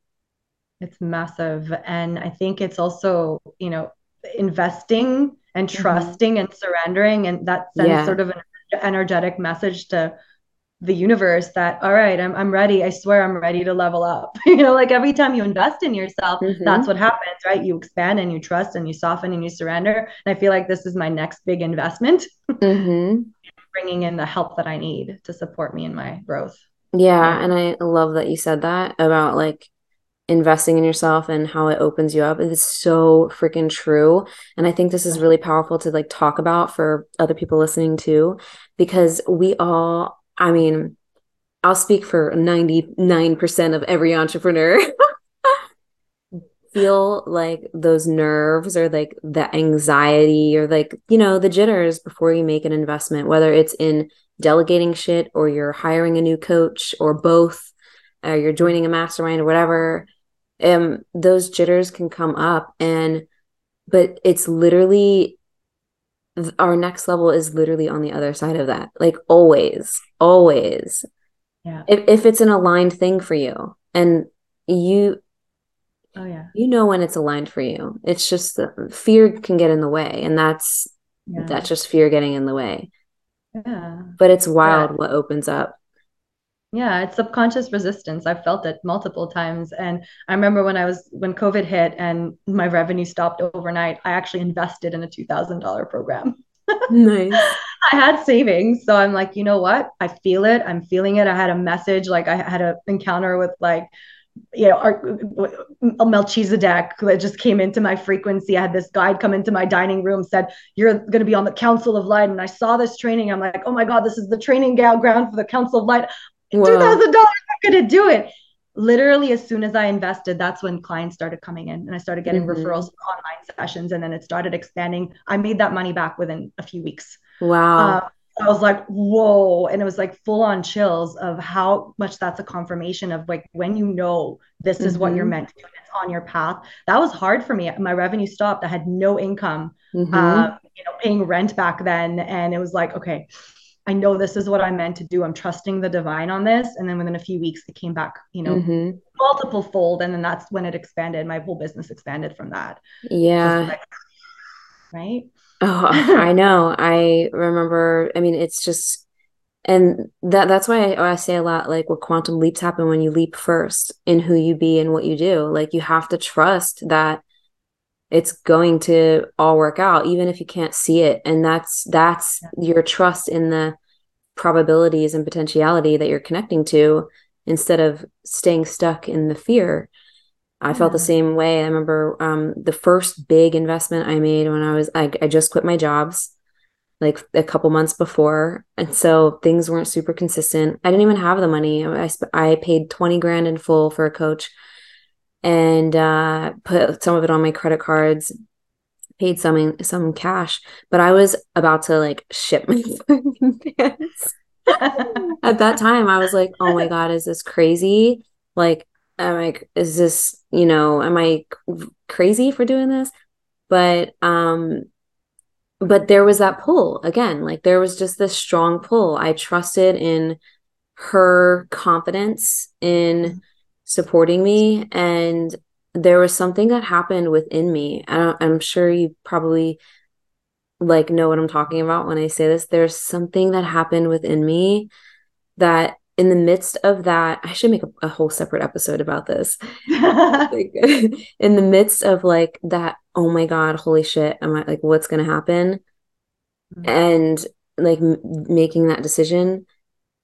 it's massive and i think it's also you know investing and mm-hmm. trusting mm-hmm. and surrendering and that sends yeah. sort of an energetic message to the universe that all right I'm, I'm ready i swear i'm ready to level up you know like every time you invest in yourself mm-hmm. that's what happens right you expand and you trust and you soften and you surrender and i feel like this is my next big investment mm-hmm bringing in the help that I need to support me in my growth. Yeah, and I love that you said that about like investing in yourself and how it opens you up. It's so freaking true. And I think this is really powerful to like talk about for other people listening too, because we all, I mean, I'll speak for 99% of every entrepreneur. feel like those nerves or like the anxiety or like, you know, the jitters before you make an investment, whether it's in delegating shit or you're hiring a new coach or both, or you're joining a mastermind or whatever um those jitters can come up and but it's literally our next level is literally on the other side of that like always always. Yeah. If, if it's an aligned thing for you and you oh yeah you know when it's aligned for you it's just the fear can get in the way and that's yeah. that's just fear getting in the way yeah but it's wild yeah. what opens up yeah, it's subconscious resistance. I've felt it multiple times. And I remember when I was when COVID hit and my revenue stopped overnight, I actually invested in a $2,000 program. nice. I had savings. So I'm like, you know what? I feel it. I'm feeling it. I had a message, like I had an encounter with like, you know, our, Melchizedek that just came into my frequency. I had this guide come into my dining room, said, You're going to be on the Council of Light. And I saw this training. I'm like, Oh my God, this is the training ground for the Council of Light. Two thousand dollars, I'm gonna do it. Literally, as soon as I invested, that's when clients started coming in, and I started getting mm-hmm. referrals online sessions, and then it started expanding. I made that money back within a few weeks. Wow. Uh, I was like, whoa. And it was like full on chills of how much that's a confirmation of like when you know this is mm-hmm. what you're mm-hmm. meant to do, it's on your path. That was hard for me. My revenue stopped. I had no income, mm-hmm. uh, you know, paying rent back then. And it was like, okay, I know this is what I'm meant to do. I'm trusting the divine on this. And then within a few weeks, it came back, you know, mm-hmm. multiple fold. And then that's when it expanded. My whole business expanded from that. Yeah. Like, right. Oh, I know. I remember, I mean, it's just, and that that's why I, I say a lot like what quantum leaps happen when you leap first in who you be and what you do. Like you have to trust that it's going to all work out even if you can't see it and that's that's yeah. your trust in the probabilities and potentiality that you're connecting to instead of staying stuck in the fear i felt the same way. I remember um, the first big investment i made when i was I, I just quit my jobs like a couple months before. And so things weren't super consistent. I didn't even have the money. I, I paid 20 grand in full for a coach and uh, put some of it on my credit cards paid some some cash. But i was about to like ship my pants. At that time i was like oh my god is this crazy? Like i'm like is this you know am i crazy for doing this? But um but there was that pull again like there was just this strong pull. I trusted in her confidence in supporting me and there was something that happened within me. I i'm sure you probably like know what i'm talking about when i say this. There's something that happened within me that in the midst of that i should make a, a whole separate episode about this like, in the midst of like that oh my god holy shit am i like what's gonna happen mm-hmm. and like m- making that decision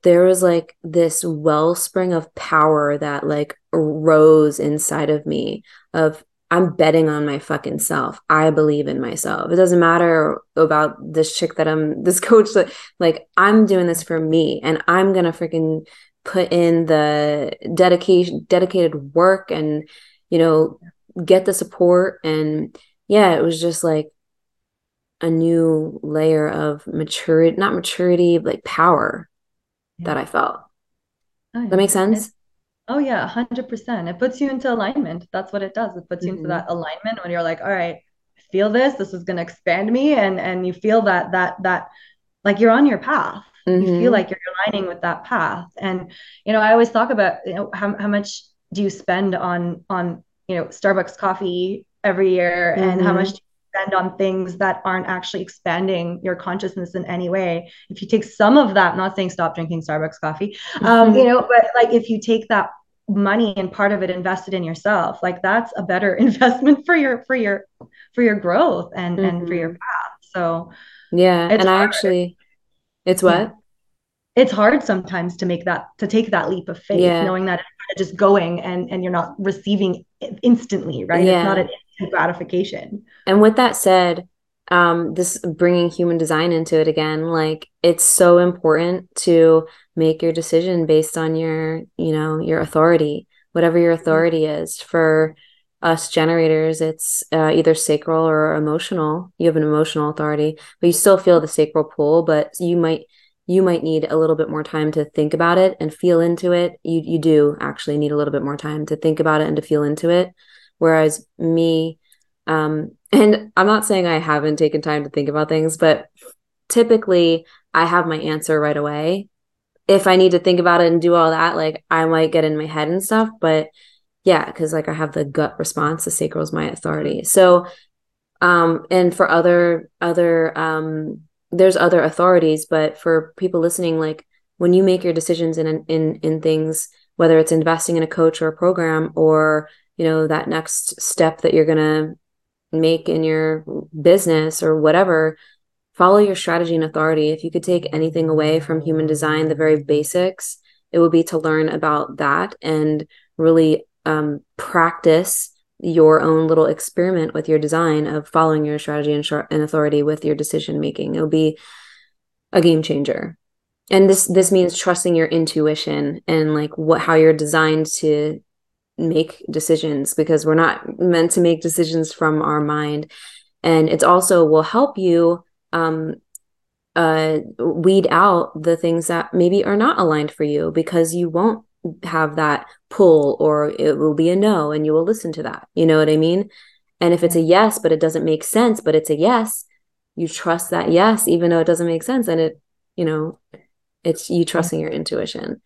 there was like this wellspring of power that like rose inside of me of I'm betting on my fucking self. I believe in myself. It doesn't matter about this chick that I'm this coach that like I'm doing this for me and I'm going to freaking put in the dedication dedicated work and you know get the support and yeah, it was just like a new layer of maturity, not maturity, like power yeah. that I felt. Oh, yeah. That makes sense? Oh yeah, 100%. It puts you into alignment. That's what it does. It puts you mm-hmm. into that alignment when you're like, all right, feel this, this is going to expand me and and you feel that that that like you're on your path. Mm-hmm. You feel mm-hmm. like you're aligning with that path. And you know, I always talk about, you know, how how much do you spend on on, you know, Starbucks coffee every year mm-hmm. and how much mm-hmm spend on things that aren't actually expanding your consciousness in any way if you take some of that I'm not saying stop drinking starbucks coffee um, mm-hmm. you know but like if you take that money and part of it invested in yourself like that's a better investment for your for your for your growth and mm-hmm. and for your mm-hmm. path so yeah and hard. i actually It's what? Yeah. It's hard sometimes to make that to take that leap of faith, yeah. knowing that it's just going and and you're not receiving instantly, right? Yeah. It's not an gratification. And with that said, um, this bringing human design into it again, like it's so important to make your decision based on your, you know, your authority, whatever your authority is. For us generators, it's uh, either sacral or emotional. You have an emotional authority, but you still feel the sacral pull, but you might you might need a little bit more time to think about it and feel into it. You you do actually need a little bit more time to think about it and to feel into it. Whereas me, um, and I'm not saying I haven't taken time to think about things, but typically I have my answer right away. If I need to think about it and do all that, like I might get in my head and stuff, but yeah, because like I have the gut response, the sacral is my authority. So um and for other other um there's other authorities, but for people listening, like when you make your decisions in in in things, whether it's investing in a coach or a program or you know that next step that you're gonna make in your business or whatever, follow your strategy and authority. If you could take anything away from human design, the very basics, it would be to learn about that and really um, practice your own little experiment with your design of following your strategy and, sh- and authority with your decision making. It'll be a game changer. And this this means trusting your intuition and like what how you're designed to make decisions because we're not meant to make decisions from our mind. And it's also will help you um, uh, weed out the things that maybe are not aligned for you because you won't have that pull or it will be a no and you will listen to that. You know what I mean? And if it's a yes, but it doesn't make sense, but it's a yes, you trust that yes, even though it doesn't make sense. And it, you know, it's you trusting your intuition.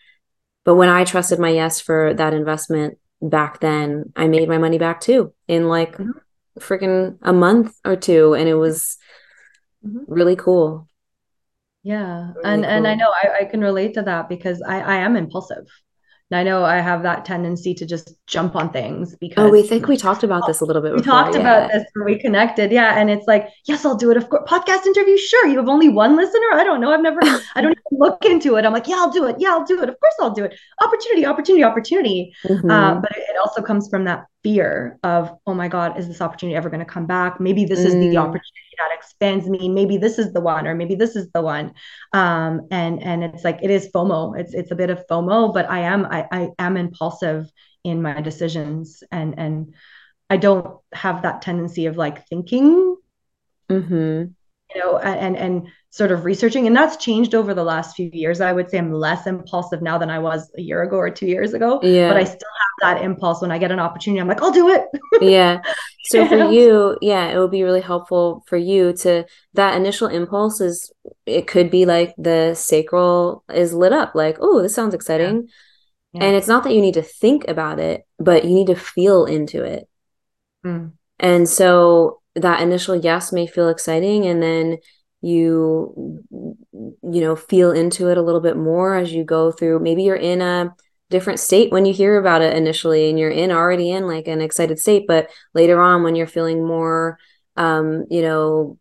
But when I trusted my yes for that investment back then, I made my money back too in like mm-hmm. freaking a month or two. And it was mm-hmm. really cool. Yeah. Really and cool. and I know I, I can relate to that because I, I am impulsive. And I know I have that tendency to just jump on things because Oh, we think we talked about this a little bit. We before, talked yeah. about this when we connected. Yeah. And it's like, yes, I'll do it. Of course, podcast interview. Sure. You have only one listener. I don't know. I've never, I don't even look into it. I'm like, yeah, I'll do it. Yeah, I'll do it. Of course I'll do it. Opportunity, opportunity, opportunity. Mm-hmm. Uh, but it also comes from that fear of, oh my God, is this opportunity ever going to come back? Maybe this mm. is the, the mm. opportunity that expands me. Maybe this is the one, or maybe this is the one. Um, and and it's like it is FOMO. It's it's a bit of FOMO, but I am I, I am impulsive in my decisions and and I don't have that tendency of like thinking. Mm-hmm you know and and sort of researching and that's changed over the last few years i would say i'm less impulsive now than i was a year ago or two years ago yeah. but i still have that impulse when i get an opportunity i'm like i'll do it yeah so for you yeah it would be really helpful for you to that initial impulse is it could be like the sacral is lit up like oh this sounds exciting yeah. Yeah. and it's not that you need to think about it but you need to feel into it mm. and so that initial yes may feel exciting and then you you know feel into it a little bit more as you go through. Maybe you're in a different state when you hear about it initially and you're in already in like an excited state but later on when you're feeling more um you know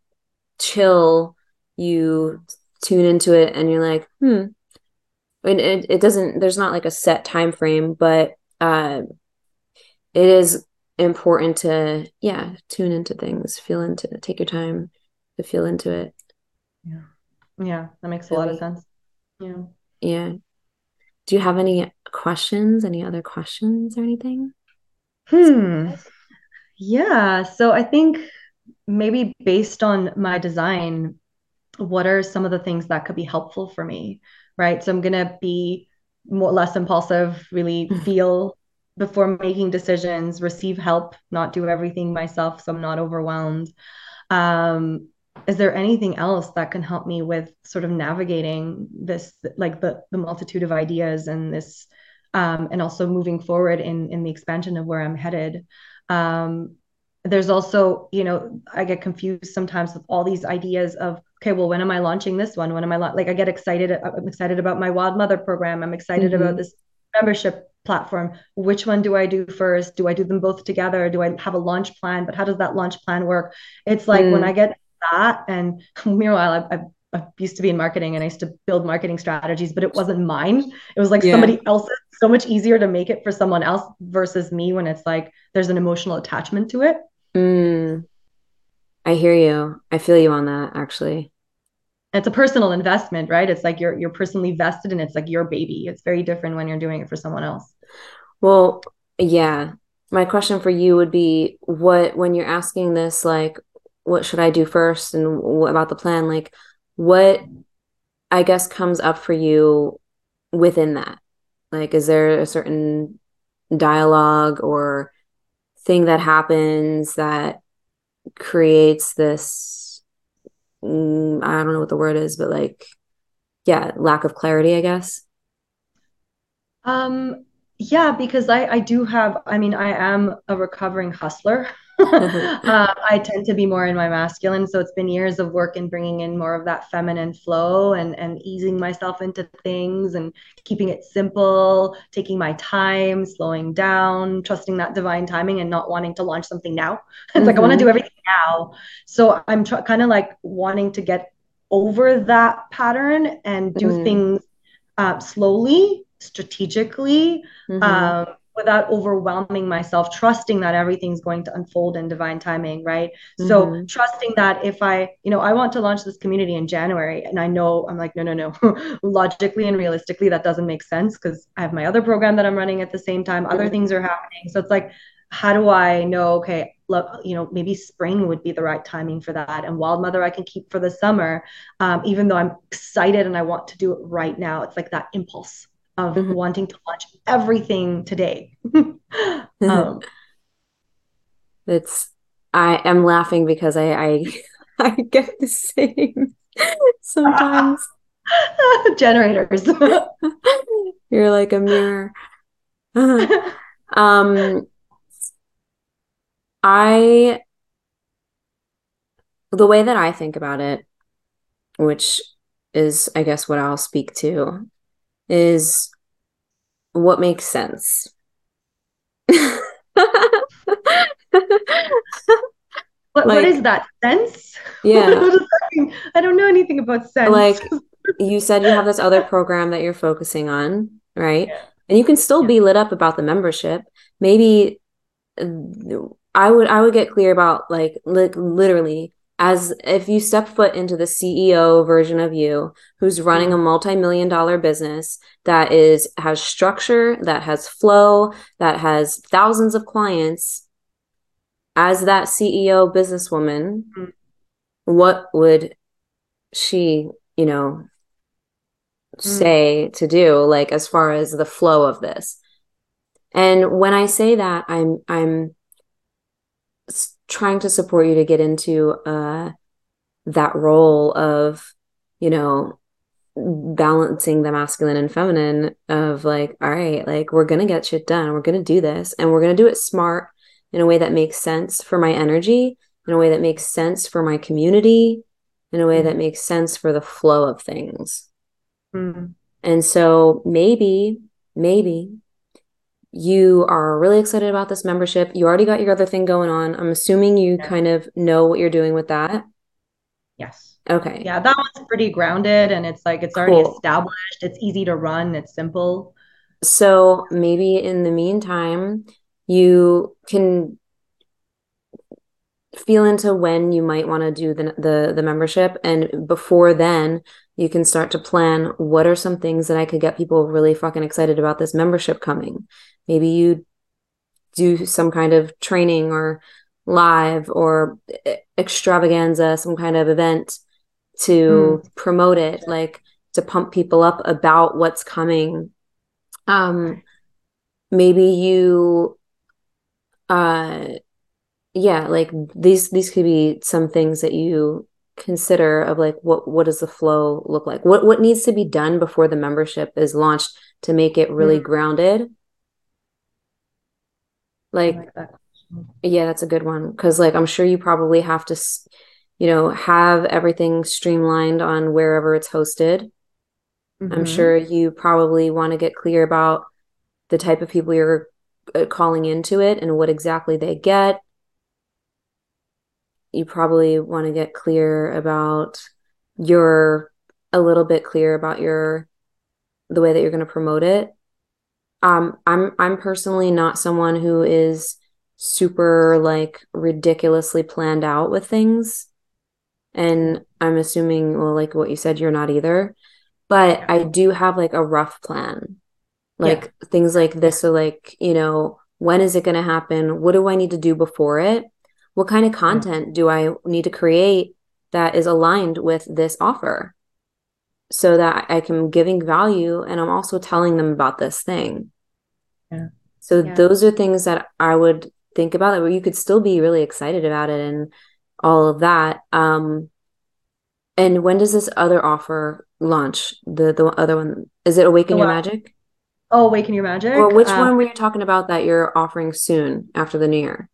chill you tune into it and you're like hmm. And it, it doesn't there's not like a set time frame but uh it is important to yeah tune into things feel into take your time to feel into it. Yeah. Yeah that makes a lot of sense. Yeah. Yeah. Do you have any questions? Any other questions or anything? Hmm. Yeah so i think maybe based on my design what are some of the things that could be helpful for me right? So i'm going to be more less impulsive really feel before making decisions, receive help, not do everything myself so I'm not overwhelmed. Um, is there anything else that can help me with sort of navigating this, like the the multitude of ideas and this, um, and also moving forward in in the expansion of where I'm headed? Um, there's also, you know, I get confused sometimes with all these ideas of okay, well, when am I launching this one? When am I la-? like I get excited? I'm excited about my Wild Mother program. I'm excited mm-hmm. about this membership platform which one do i do first do i do them both together do i have a launch plan but how does that launch plan work it's like mm. when i get that and meanwhile I've, I've, I used to be in marketing and I used to build marketing strategies, but it wasn't mine. It was like yeah. somebody else's. So much easier to make it for someone else versus me when it's like there's an emotional attachment to it. Mm. I hear you. I feel you on that actually. It's a personal investment, right? It's like you're you're personally vested and it's like your baby. It's very different when you're doing it for someone else. Well, yeah. My question for you would be what when you're asking this like what should I do first and what about the plan like what I guess comes up for you within that? Like, is there a certain dialogue or thing that happens that creates this? Mm, I don't know what the word is, but like, yeah, lack of clarity, I guess. Um, yeah, because I I do have. I mean, I am a recovering hustler. Uh, I tend to be more in my masculine. So it's been years of work in bringing in more of that feminine flow and, and easing myself into things and keeping it simple, taking my time, slowing down, trusting that divine timing and not wanting to launch something now. it's mm-hmm. like, I want to do everything now. So I'm tr- kind of like wanting to get over that pattern and do mm-hmm. things uh, slowly, strategically. Mm-hmm. Um, without overwhelming myself, trusting that everything's going to unfold in divine timing, right? Mm-hmm. So trusting that if I, you know, I want to launch this community in January and I know I'm like, no, no, no, logically and realistically, that doesn't make sense because I have my other program that I'm running at the same time, mm-hmm. other things are happening. So it's like, how do I know, okay, look, you know, maybe spring would be the right timing for that. And Wild Mother I can keep for the summer, um, even though I'm excited and I want to do it right now. It's like that impulse of mm-hmm. wanting to launch everything today. um, it's I am laughing because I I, I get the same sometimes. Generators. You're like a mirror. um I the way that I think about it, which is I guess what I'll speak to, is what makes sense. what, like, what is that sense? Yeah. I don't know anything about sense. Like you said, you have this other program that you're focusing on, right? Yeah. And you can still yeah. be lit up about the membership. Maybe uh, I would I would get clear about like li- literally as if you step foot into the CEO version of you who's running a mm-hmm. multi-million dollar business that is has structure, that has flow, that has thousands of clients as that CEO businesswoman, mm-hmm. what would she, you know, mm-hmm. say to do like as far as the flow of this? And when I say that, I'm I'm trying to support you to get into uh, that role of, you know, balancing the masculine and feminine of like, all right, like we're going to get shit done. We're going to do this and we're going to do it smart in a way that makes sense for my energy, in a way that makes sense for my community, in a way that makes sense for the flow of things. Mm-hmm. And so maybe, maybe you are really excited about this membership. You already got your other thing going on. I'm assuming you yeah. kind of know what you're doing with that. Yes. Okay. Yeah, that one's pretty grounded and it's like it's already cool. established. It's easy to run, it's simple. So maybe in the meantime, you can feel into when you might want to do the, the the membership and before then you can start to plan what are some things that I could get people really fucking excited about this membership coming. Maybe you do some kind of training or live or extravaganza, some kind of event to mm. promote it, like to pump people up about what's coming. Um, maybe you, uh, yeah, like these these could be some things that you consider of like what what does the flow look like what what needs to be done before the membership is launched to make it really mm-hmm. grounded like, like that. yeah that's a good one because like i'm sure you probably have to you know have everything streamlined on wherever it's hosted mm-hmm. i'm sure you probably want to get clear about the type of people you're uh, calling into it and what exactly they get you probably want to get clear about you're a little bit clear about your the way that you're going to promote it. Um i'm i'm personally not someone who is super like ridiculously planned out with things. And i'm assuming well like what you said you're not either. But i do have like a rough plan. Like yeah. things like this so like you know when is it going to happen? What do i need to do before it what kind of content do i need to create that is aligned with this offer so that I can giving value and I'm also telling them about this thing. Yeah. So yeah. those are things that I would think about that where you could still be really excited about it and all of that. Um and when does this other offer launch? The the other one is it Awaken Your Magic? Oh, Awaken Your Magic. Or which um, one were you talking about that you're offering soon after the new year?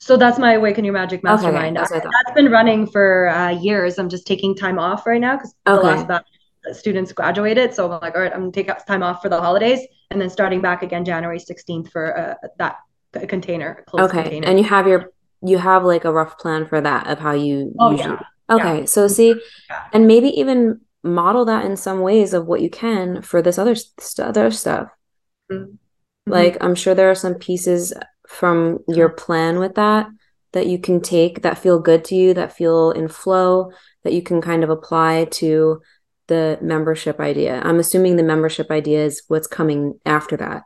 So that's my Awaken Your Magic Mastermind. Okay, that's, that's been running for uh, years. I'm just taking time off right now because okay. the last batch students graduated. So I'm like, all right, I'm gonna take time off for the holidays and then starting back again January 16th for uh, that container. Okay, container. and you have your you have like a rough plan for that of how you. Oh usually... yeah. Okay, yeah. so see, yeah. and maybe even model that in some ways of what you can for this other st- other stuff. Mm-hmm. Like I'm sure there are some pieces from your plan with that that you can take that feel good to you, that feel in flow, that you can kind of apply to the membership idea. I'm assuming the membership idea is what's coming after that.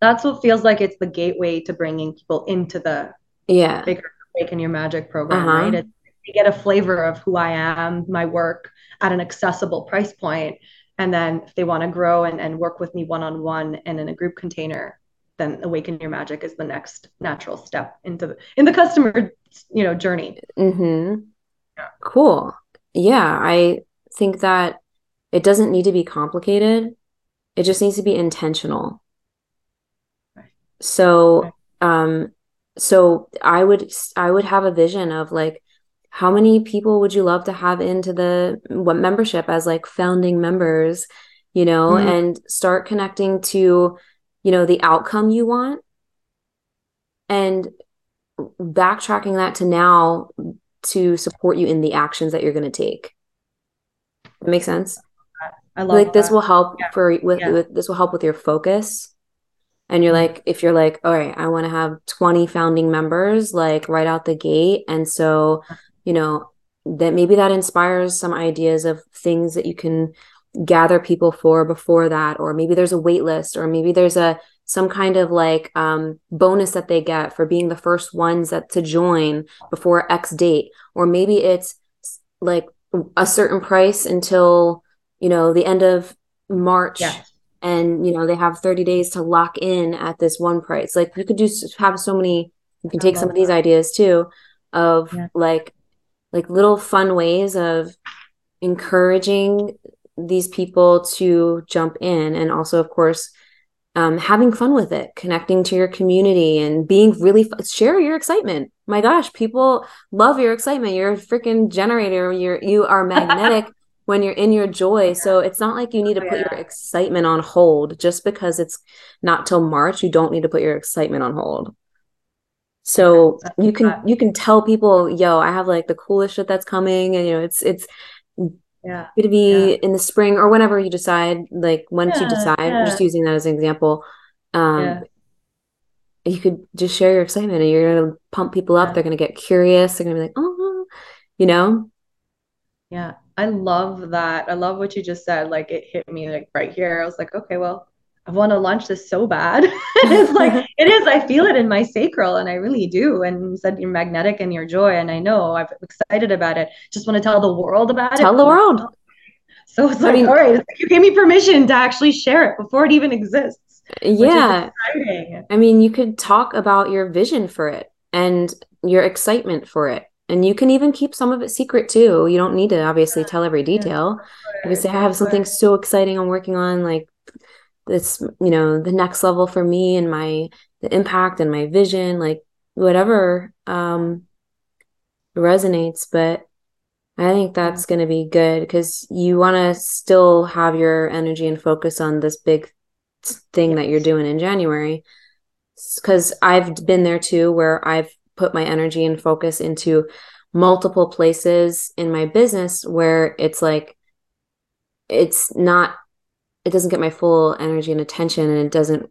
That's what feels like it's the gateway to bringing people into the yeah bigger Awaken Your Magic program, uh-huh. right? to get a flavor of who I am, my work at an accessible price point, and then if they want to grow and, and work with me one on one and in a group container, then awaken your magic is the next natural step into the in the customer you know journey mm-hmm. yeah. cool yeah i think that it doesn't need to be complicated it just needs to be intentional right. so um so i would i would have a vision of like how many people would you love to have into the what membership as like founding members you know mm-hmm. and start connecting to you know the outcome you want. And backtracking that to now to support you in the actions that you're going to take. That makes sense? I love like this will help yeah. for with, yeah. with this will help with your focus. And you're like if you're like all right i want to have 20 founding members like right out the gate and so you know that maybe that inspires some ideas of things that you can gather people for before that or maybe there's a wait list or maybe there's a some kind of like um, bonus that they get for being the first ones that to join before x date or maybe it's like a certain price until you know the end of march yes. and you know they have 30 days to lock in at this one price like you could do have so many you can take some of these ideas too of yeah. like like little fun ways of encouraging these people to jump in and also of course um, having fun with it connecting to your community and being really share your excitement. My gosh people love your excitement. You're a freaking generator. You're you are magnetic when you're in your joy. So it's not like you need to put your excitement on hold. Just because it's not till march you don't need to put your excitement on hold. So you can you can tell people yo i have like the coolest shit that's coming. And you know it's it's yeah. To be yeah. in the spring or whenever you decide like once yeah, you decide yeah. i'm just using that as an example um you could just share your excitement and you're gonna pump people up. They're gonna get curious. They're gonna be like oh you know? Yeah. I love that. I love what you just said. Like it hit me like right here. I was like okay well I want to launch this so bad. it's like it is. I feel it in my sacral, and I really do. And you said you're magnetic and your joy, and I know I'm excited about it. Just want to tell the world about tell it. Tell the world. So it's like, I mean, all right, you gave me permission to actually share it before it even exists. Yeah. I mean, you could talk about your vision for it and your excitement for it. And you can even keep some of it secret too. You don't need to obviously tell every detail. You can say, I have something so exciting I'm working on, like this you know the next level for me and my the impact and my vision like whatever um resonates. But i think that's going to be good because you want to still have your energy and focus on this big thing that you're doing in january. Because i've been there too where i've put my energy and focus into multiple places in my business where it's like it's not it doesn't get my full energy and attention and it doesn't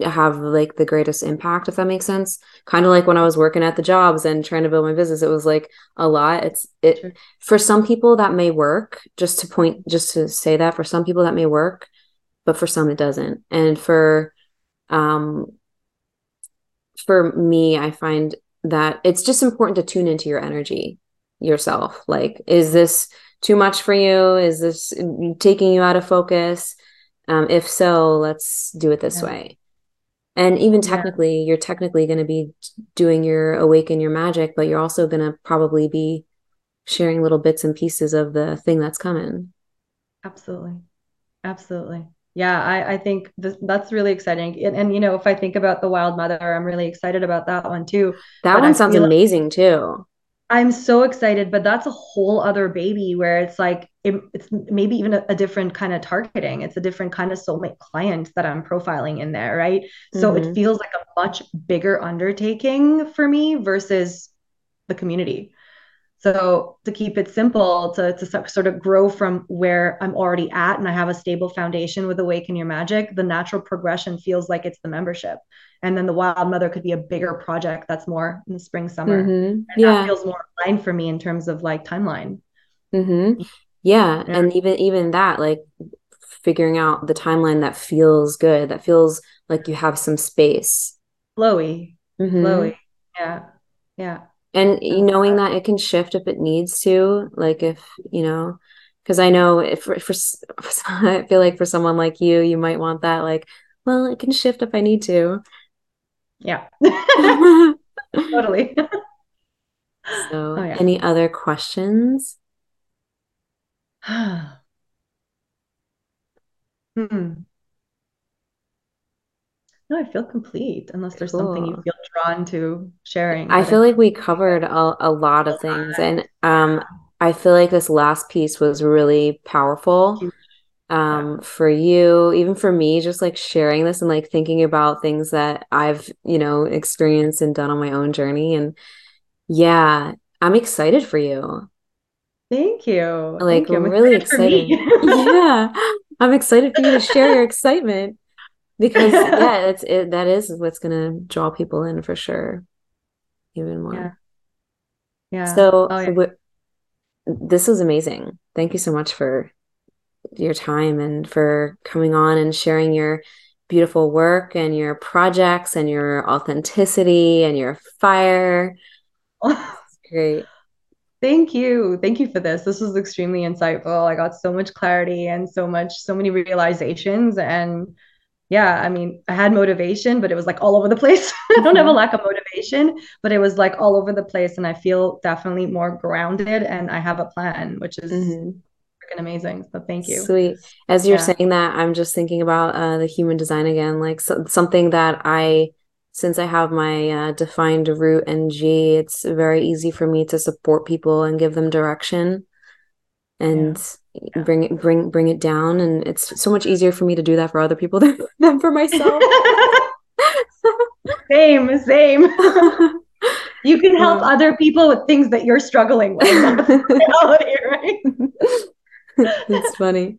have like the greatest impact if that makes sense. Kind of like when i was working at the jobs and trying to build my business it was like a lot. It's it sure. for some people that may work just to point just to say that for some people that may work but for some it doesn't. And for um for me i find that it's just important to tune into your energy yourself. Like is this too much for you? Is this taking you out of focus? Um, if so let's do it this yeah. way. And even technically yeah. you're technically going to be doing your awaken your magic but you're also going to probably be sharing little bits and pieces of the thing that's coming. Absolutely. Absolutely. Yeah i, I think this, that's really exciting. And, and, you know if i think about the wild mother i'm really excited about that one too. That but one I sounds amazing like, too I'm so excited, but that's a whole other baby where it's like it, it's maybe even a, a, different kind of targeting. It's a different kind of soulmate client that I'm profiling in there, right? Mm-hmm. So it mm-hmm. feels like a much bigger undertaking for me versus the community. So to keep it simple, to, to sort of grow from where I'm already at and I have a stable foundation with Awaken Your Magic, the natural progression feels like it's the membership. And then the Wild Mother could be a bigger project that's more in the spring, summer. Mm-hmm. yeah. That feels more aligned for me in terms of like timeline. Mm-hmm. Yeah. yeah. And even even that, like figuring out the timeline that feels good, that feels like you have some space. Flowy. Mm-hmm. Flowy. Yeah. Yeah and knowing that it can shift if it needs to like if you know because i know if for, for i feel like for someone like you you might want that like well it can shift if i need to. Yeah. Totally. So oh, yeah. any other questions? Hmm no, I feel complete unless there's cool. something you feel drawn to sharing. I feel like we covered a, a lot of things. And um, I feel like this last piece was really powerful um, yeah. for you, even for me, just like sharing this and like thinking about things that I've, you know, experienced and done on my own journey. And yeah, I'm excited for you. Thank you. Like, Thank you. I'm really excited. yeah. I'm excited for you to share your excitement because yeah it's it, that is what's gonna draw people in for sure even more yeah, yeah. so oh, yeah. W- this was amazing thank you so much for your time and for coming on and sharing your beautiful work and your projects and your authenticity and your fire great Thank you. Thank you for this. This was extremely insightful. I got so much clarity and so much, so many realizations. And yeah, I mean, I had motivation, but it was like all over the place. I don't have a mm-hmm. lack of motivation, but it was like all over the place. And I feel definitely more grounded and I have a plan, which is mm-hmm. freaking amazing. So thank you. Sweet. As you're yeah. saying that, I'm just thinking about uh, the human design again, like so- something that I, since I have my uh, defined root and G, it's very easy for me to support people and give them direction. And yeah yeah. bring it bring bring it down and it's so much easier for me to do that for other people than, than for myself. Same same. You can help other people with things that you're struggling with. Oh, Reality, right. It's funny.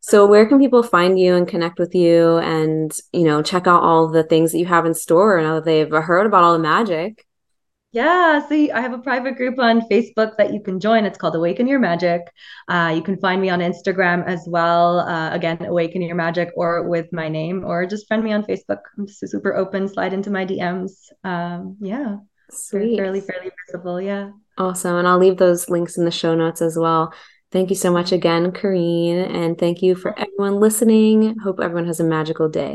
So where can people find you and connect with you and you know check out all the things that you have in store now that they've heard about all the magic yeah, see, I have a private group on Facebook that you can join. It's called Awaken Your Magic. Uh, you can find me on Instagram as well. Uh, again, Awaken Your Magic, or with my name, or just friend me on Facebook. I'm super open. Slide into my DMs. Um, yeah, Sweet. fairly fairly visible. Yeah. Awesome, and I'll leave those links in the show notes as well. Thank you so much again, Kareen, and thank you for everyone listening. Hope everyone has a magical day.